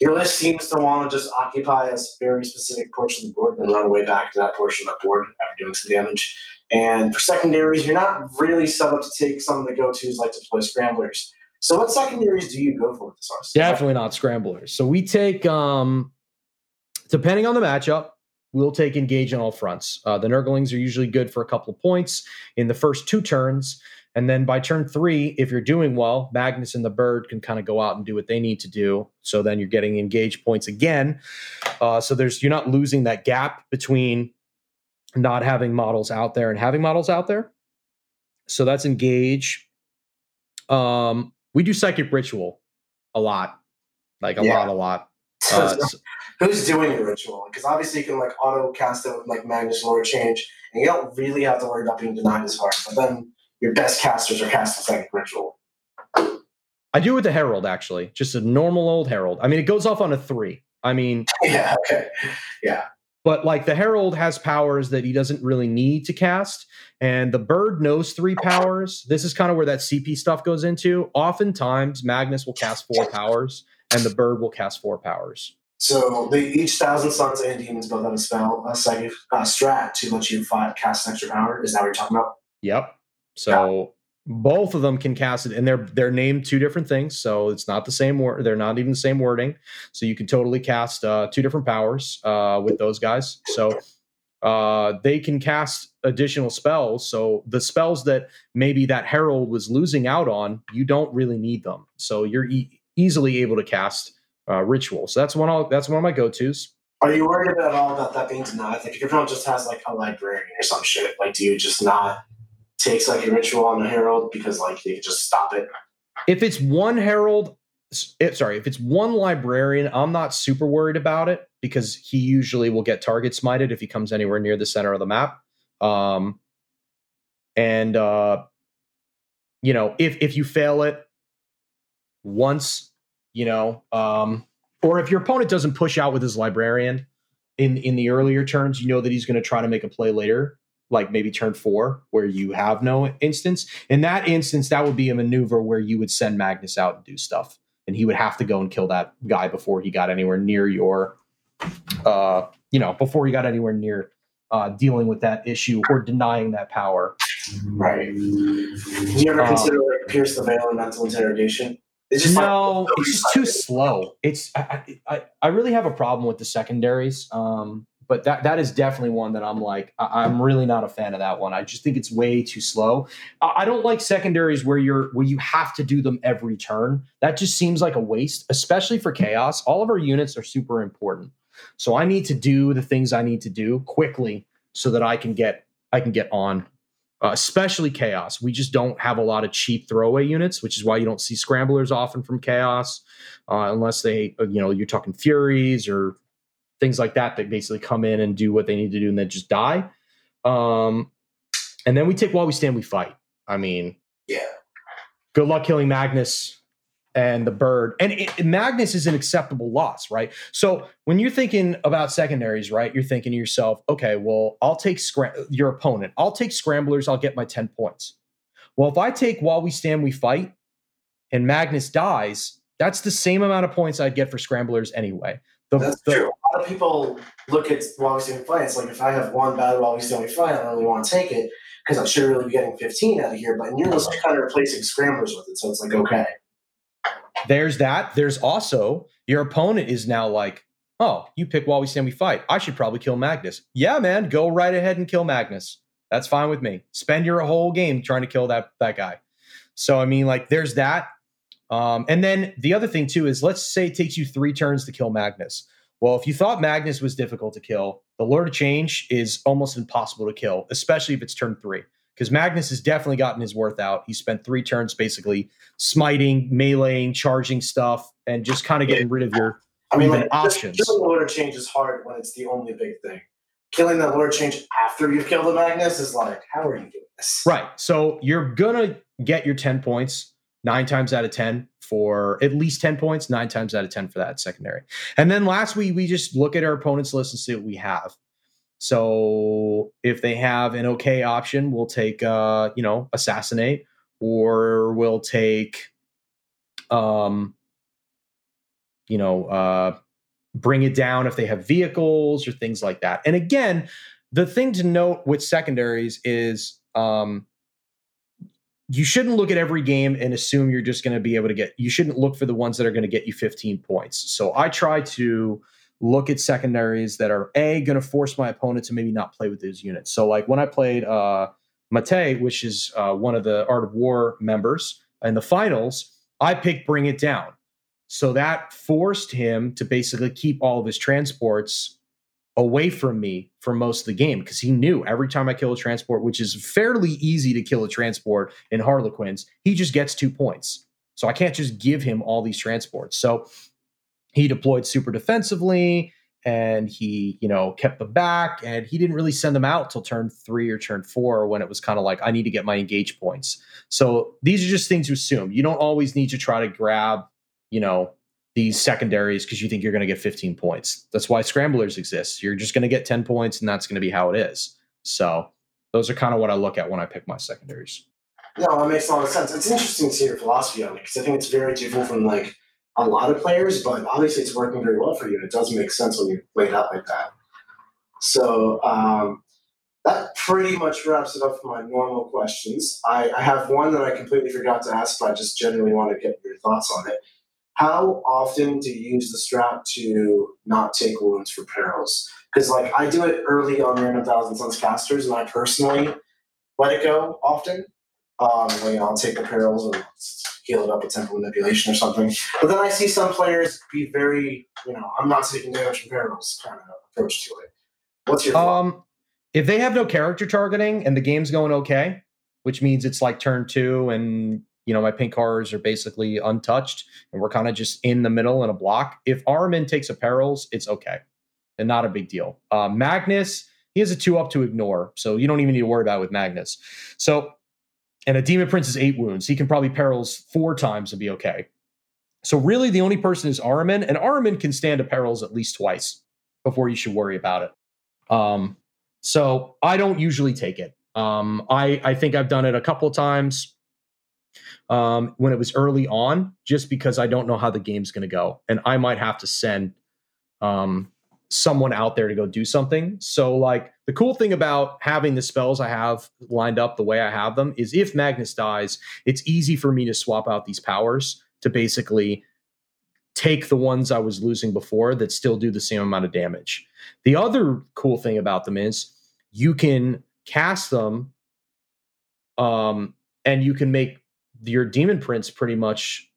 your list seems to want to just occupy a very specific portion of the board and run away back to that portion of the board after doing some damage. And for secondaries, you're not really set up to take some of the go tos like deploy scramblers. So, what secondaries do you go for with this arsenal? Definitely not scramblers. So we take um depending on the matchup, we'll take engage on all fronts. Uh, the Nurglings are usually good for a couple of points in the first two turns. And then by turn three, if you're doing well, Magnus and the bird can kind of go out and do what they need to do. So then you're getting engage points again. Uh, so there's you're not losing that gap between not having models out there and having models out there. So that's engage. Um, we do psychic ritual a lot, like a Yeah. lot, a lot. Uh, s- Who's doing the ritual? Because obviously, you can like auto cast it with like Magnus Lower Change, and you don't really have to worry about being denied as far. But then your best casters are casting psychic ritual. I do it with the herald actually, just a normal old herald. I mean, it goes off on a three. I mean, Yeah, okay. But like the herald has powers that he doesn't really need to cast, and the bird knows three powers. This is kind of where that CP stuff goes into. Oftentimes, Magnus will cast four powers, and the bird will cast four powers. So they each Thousand Sons and demons both have a spell, a psychic uh, strat to let you five, cast an extra power. Is that what you're talking about? Yep. So both of them can cast it, and they're they're named two different things. So it's not the same word. They're not even the same wording. So you can totally cast uh, two different powers uh, with those guys. So uh, they can cast additional spells. So the spells that maybe that herald was losing out on, you don't really need them. So you're e- easily able to cast uh, ritual. So that's one. I'll, that's one of my go tos. Are you worried at all about that being denied? Like if your opponent just has like a librarian or some shit, like do you just not take a ritual on the herald because like they can just stop it? if it's one herald it, sorry if it's one librarian i'm not super worried about it because he usually will get target smited if he comes anywhere near the center of the map um and uh you know if if you fail it once you know um or if your opponent doesn't push out with his librarian in in the earlier turns you know that he's going to try to make a play later like maybe turn four where you have no instance in that instance that would be a maneuver where you would send magnus out and do stuff and he would have to go and kill that guy before he got anywhere near your uh you know before he got anywhere near uh dealing with that issue or denying that power Right. Do you ever Uh, consider like pierce the veil and mental interrogation? It's just no, like, it's just too slow. It's I, I I really have a problem with the secondaries. Um, but that that is definitely one that I'm like I, am really not a fan of that one. I just think it's way too slow. I, I don't like secondaries where you're where you have to do them every turn. That just seems like a waste, especially for chaos. All of our units are super important, so I need to do the things I need to do quickly so that I can get I can get on uh, especially chaos. We just don't have a lot of cheap throwaway units, which is why you don't see scramblers often from chaos, uh, unless they, you know, you're talking furies or things like that that basically come in and do what they need to do and then just die. Um, and then we take while we stand, we fight. I mean, yeah. Good luck killing Magnus and the bird. And it, Magnus is an acceptable loss, right? So when you're thinking about secondaries, right, you're thinking to yourself, okay, well, I'll take scram- your opponent. I'll take scramblers. I'll get my 10 points. Well, if I take while we stand, we fight, and Magnus dies, that's the same amount of points I'd get for scramblers anyway. The, that's the, true. A lot of people look at while we stand, we fight. It's like if I have one bad while we stand, we fight, I don't really want to take it because I'm should really be getting 15 out of here. But in your list, kind of replacing scramblers with it, so it's like okay there's that. There's also your opponent is now like, oh, you pick while we stand, we fight. I should probably kill Magnus. Yeah, man, go right ahead and kill Magnus. That's fine with me. Spend your whole game trying to kill that that guy. So I mean, like, there's that. Um, and then the other thing too is, let's say it takes you three turns to kill Magnus. Well, if you thought Magnus was difficult to kill, the Lord of Change is almost impossible to kill, especially if it's turn three because Magnus has definitely gotten his worth out. He spent three turns basically smiting, meleeing, charging stuff, and just kind of getting rid of your I mean, like, options. Killing the Lord of Change is hard when it's the only big thing. Killing the Lord of Change after you've killed the Magnus is like, how are you doing this? Right. So you're gonna get your 10 points nine times out of 10 for at least 10 points, nine times out of 10 for that secondary. And then last week, we just look at our opponent's list and see what we have. So if they have an okay option, we'll take uh, you know, assassinate, or we'll take um you know, uh bring it down if they have vehicles or things like that. And again, the thing to note with secondaries is um you shouldn't look at every game and assume you're just going to be able to get you shouldn't look for the ones that are going to get you 15 points. So I try to look at secondaries that are a going to force my opponent to maybe not play with those units. So like when I played uh Mate, which is uh, one of the Art of War members in the finals, I picked Bring It Down. So that forced him to basically keep all of his transports away from me for most of the game because he knew every time I kill a transport, which is fairly easy to kill a transport in Harlequins, he just gets two points. So I can't just give him all these transports. So he deployed super defensively and he you know kept them back and he didn't really send them out till turn three or turn four when it was kind of like i need to get my engage points so these are just things to assume you don't always need to try to grab you know these secondaries because you think you're going to get 15 points that's why scramblers exist you're just going to get 10 points and that's going to be how it is so those are kind of what i look at when i pick my secondaries no that makes a lot of sense it's interesting to see your philosophy on it because i think it's very different from like a lot of players, but obviously it's working very well for you. It does make sense when you lay it out like that. So um, that pretty much wraps it up for my normal questions. I, I, have one that I completely forgot to ask, but I just genuinely want to get your thoughts on it. How often do you use the strap to not take wounds for perils? Because like I do it early on random Thousand Sons casters, and I personally let it go often. Um, you know, I'll take the perils and heal it up with Temporal Manipulation or something. But then I see some players be very, you know, I'm not taking damage from perils kind of approach to it. What's your thought? Um, if they have no character targeting and the game's going okay, which means it's like turn two and you know my pink horrors are basically untouched and we're kind of just in the middle in a block. If Ahriman takes a perils, it's okay and not a big deal. Uh, Magnus, he has a two up to ignore, so you don't even need to worry about it with Magnus. So and a demon prince is eight wounds. He can probably perils four times and be okay. So really, the only person is Ahriman, and Ahriman can stand a perils at least twice before you should worry about it. Um, so I don't usually take it. Um, I I think I've done it a couple of times um, when it was early on, just because I don't know how the game's going to go, and I might have to send um, someone out there to go do something. So like the cool thing about having the spells I have lined up the way I have them is if Magnus dies, it's easy for me to swap out these powers to basically take the ones I was losing before that still do the same amount of damage. The other cool thing about them is you can cast them um, and you can make your demon prince pretty much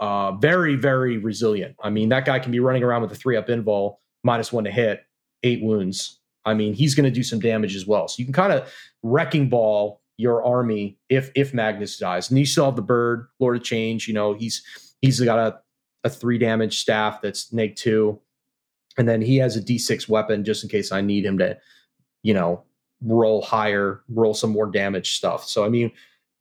uh, very, very resilient. I mean, that guy can be running around with a three up invul, minus one to hit, eight wounds. I mean, he's going to do some damage as well. So you can kind of wrecking ball your army if if Magnus dies. And you still have the bird, Lord of Change. You know, he's he's got a, a three damage staff that's neg two. And then he has a D6 weapon just in case I need him to, you know, roll higher, roll some more damage stuff. So I mean,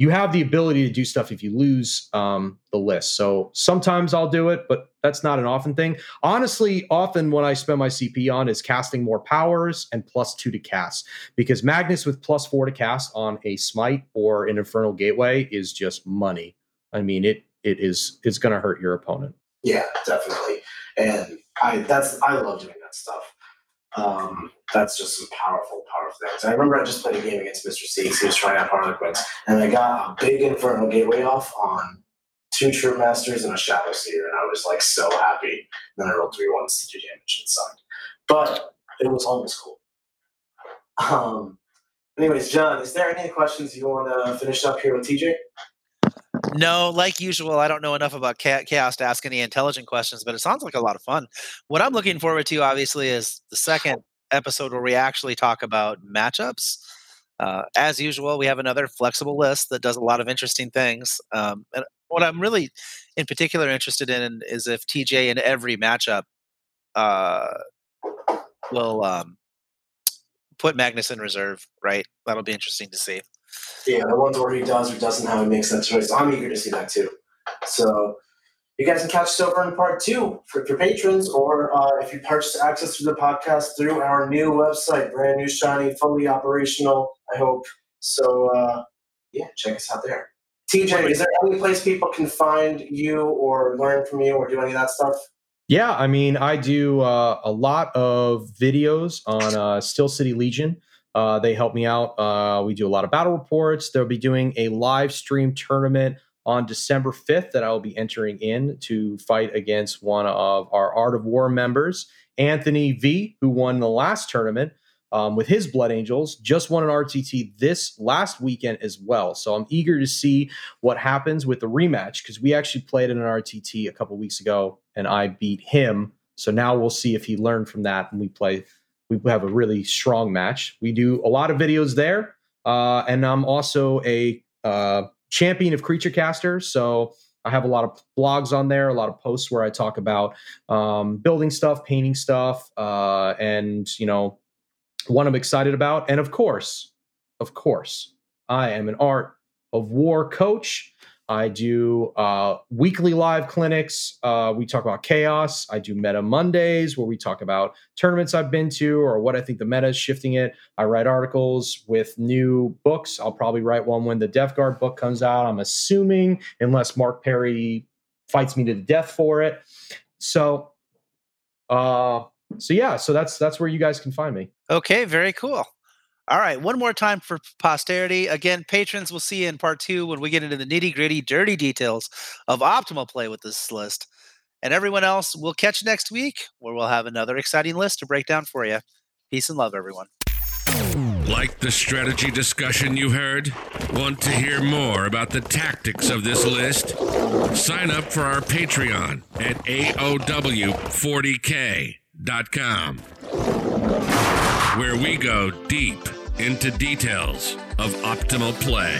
you have the ability to do stuff if you lose um, the list. So sometimes I'll do it, but that's not an often thing. Honestly, often what I spend my CP on is casting more powers and plus two to cast because Magnus with plus four to cast on a smite or an infernal gateway is just money. I mean, it it is it's going to hurt your opponent. Yeah, definitely. And I that's I love doing that stuff. Um, that's just some powerful, powerful things. I remember I just played a game against Mr. C. He was trying out Harlequins, and I got a big Infernal Gateway off on two Troupe Masters and a Shadow Seer, and I was like so happy. And then I rolled three ones to do damage and sucked. But it was almost cool. Um, anyways, John, is there any questions you want to finish up here with TJ? No, like usual, I don't know enough about chaos to ask any intelligent questions, but it sounds like a lot of fun. What I'm looking forward to, obviously, is the second episode where we actually talk about matchups. Uh, as usual, we have another flexible list that does a lot of interesting things. Um, and what I'm really, in particular, interested in is if TJ in every matchup uh, will um, put Magnus in reserve. Right, that'll be interesting to see. Yeah, the ones where he does or doesn't, how he makes that choice. So I'm eager to see that too. So you guys can catch us over in part two for, for patrons, or uh, if you purchase access to the podcast through our new website, brand new, shiny, fully operational. I hope so. Uh, yeah, check us out there. TJ, is there any place people can find you or learn from you or do any of that stuff? Yeah, I mean, I do uh, a lot of videos on uh, Steel City Legion. Uh, they help me out. Uh, we do a lot of battle reports. They'll be doing a live stream tournament on December 5th that I will be entering in to fight against one of our Art of War members, Anthony V, who won the last tournament um, with his Blood Angels, just won an RTT this last weekend as well. So I'm eager to see what happens with the rematch because we actually played in an RTT a couple weeks ago and I beat him. So now we'll see if he learned from that and we play. We have a really strong match. We do a lot of videos there, uh, and I'm also a uh, champion of creature casters. So I have a lot of blogs on there, a lot of posts where I talk about um, building stuff, painting stuff, uh, and you know what I'm excited about. And of course, of course, I am an art of war coach. I do uh, weekly live clinics. Uh, we talk about chaos. I do Meta Mondays where we talk about tournaments I've been to or what I think the meta is shifting it. I write articles with new books. I'll probably write one when the Death Guard book comes out. I'm assuming, unless Mark Perry fights me to the death for it. So, uh, so yeah, so that's that's where you guys can find me. Okay, very cool. All right, one more time for posterity. Again, patrons, we'll see you in part two when we get into the nitty gritty, dirty details of optimal play with this list. And everyone else, we'll catch you next week where we'll have another exciting list to break down for you. Peace and love, everyone. Like the strategy discussion you heard? Want to hear more about the tactics of this list? Sign up for our Patreon at AOW40k.com, where we go deep into details of optimal play.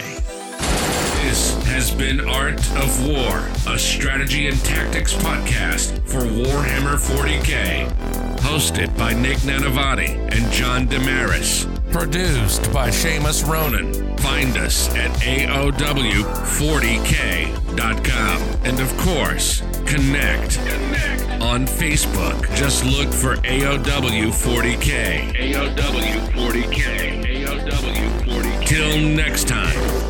This has been Art of War, a strategy and tactics podcast for Warhammer 40k. Hosted by Nick Nanavati and John Damaris. Produced by Seamus Ronan. Find us at AOW40k.com. And of course, connect. On Facebook, just look for AOW40k. AOW40k. AOW40k. Till next time.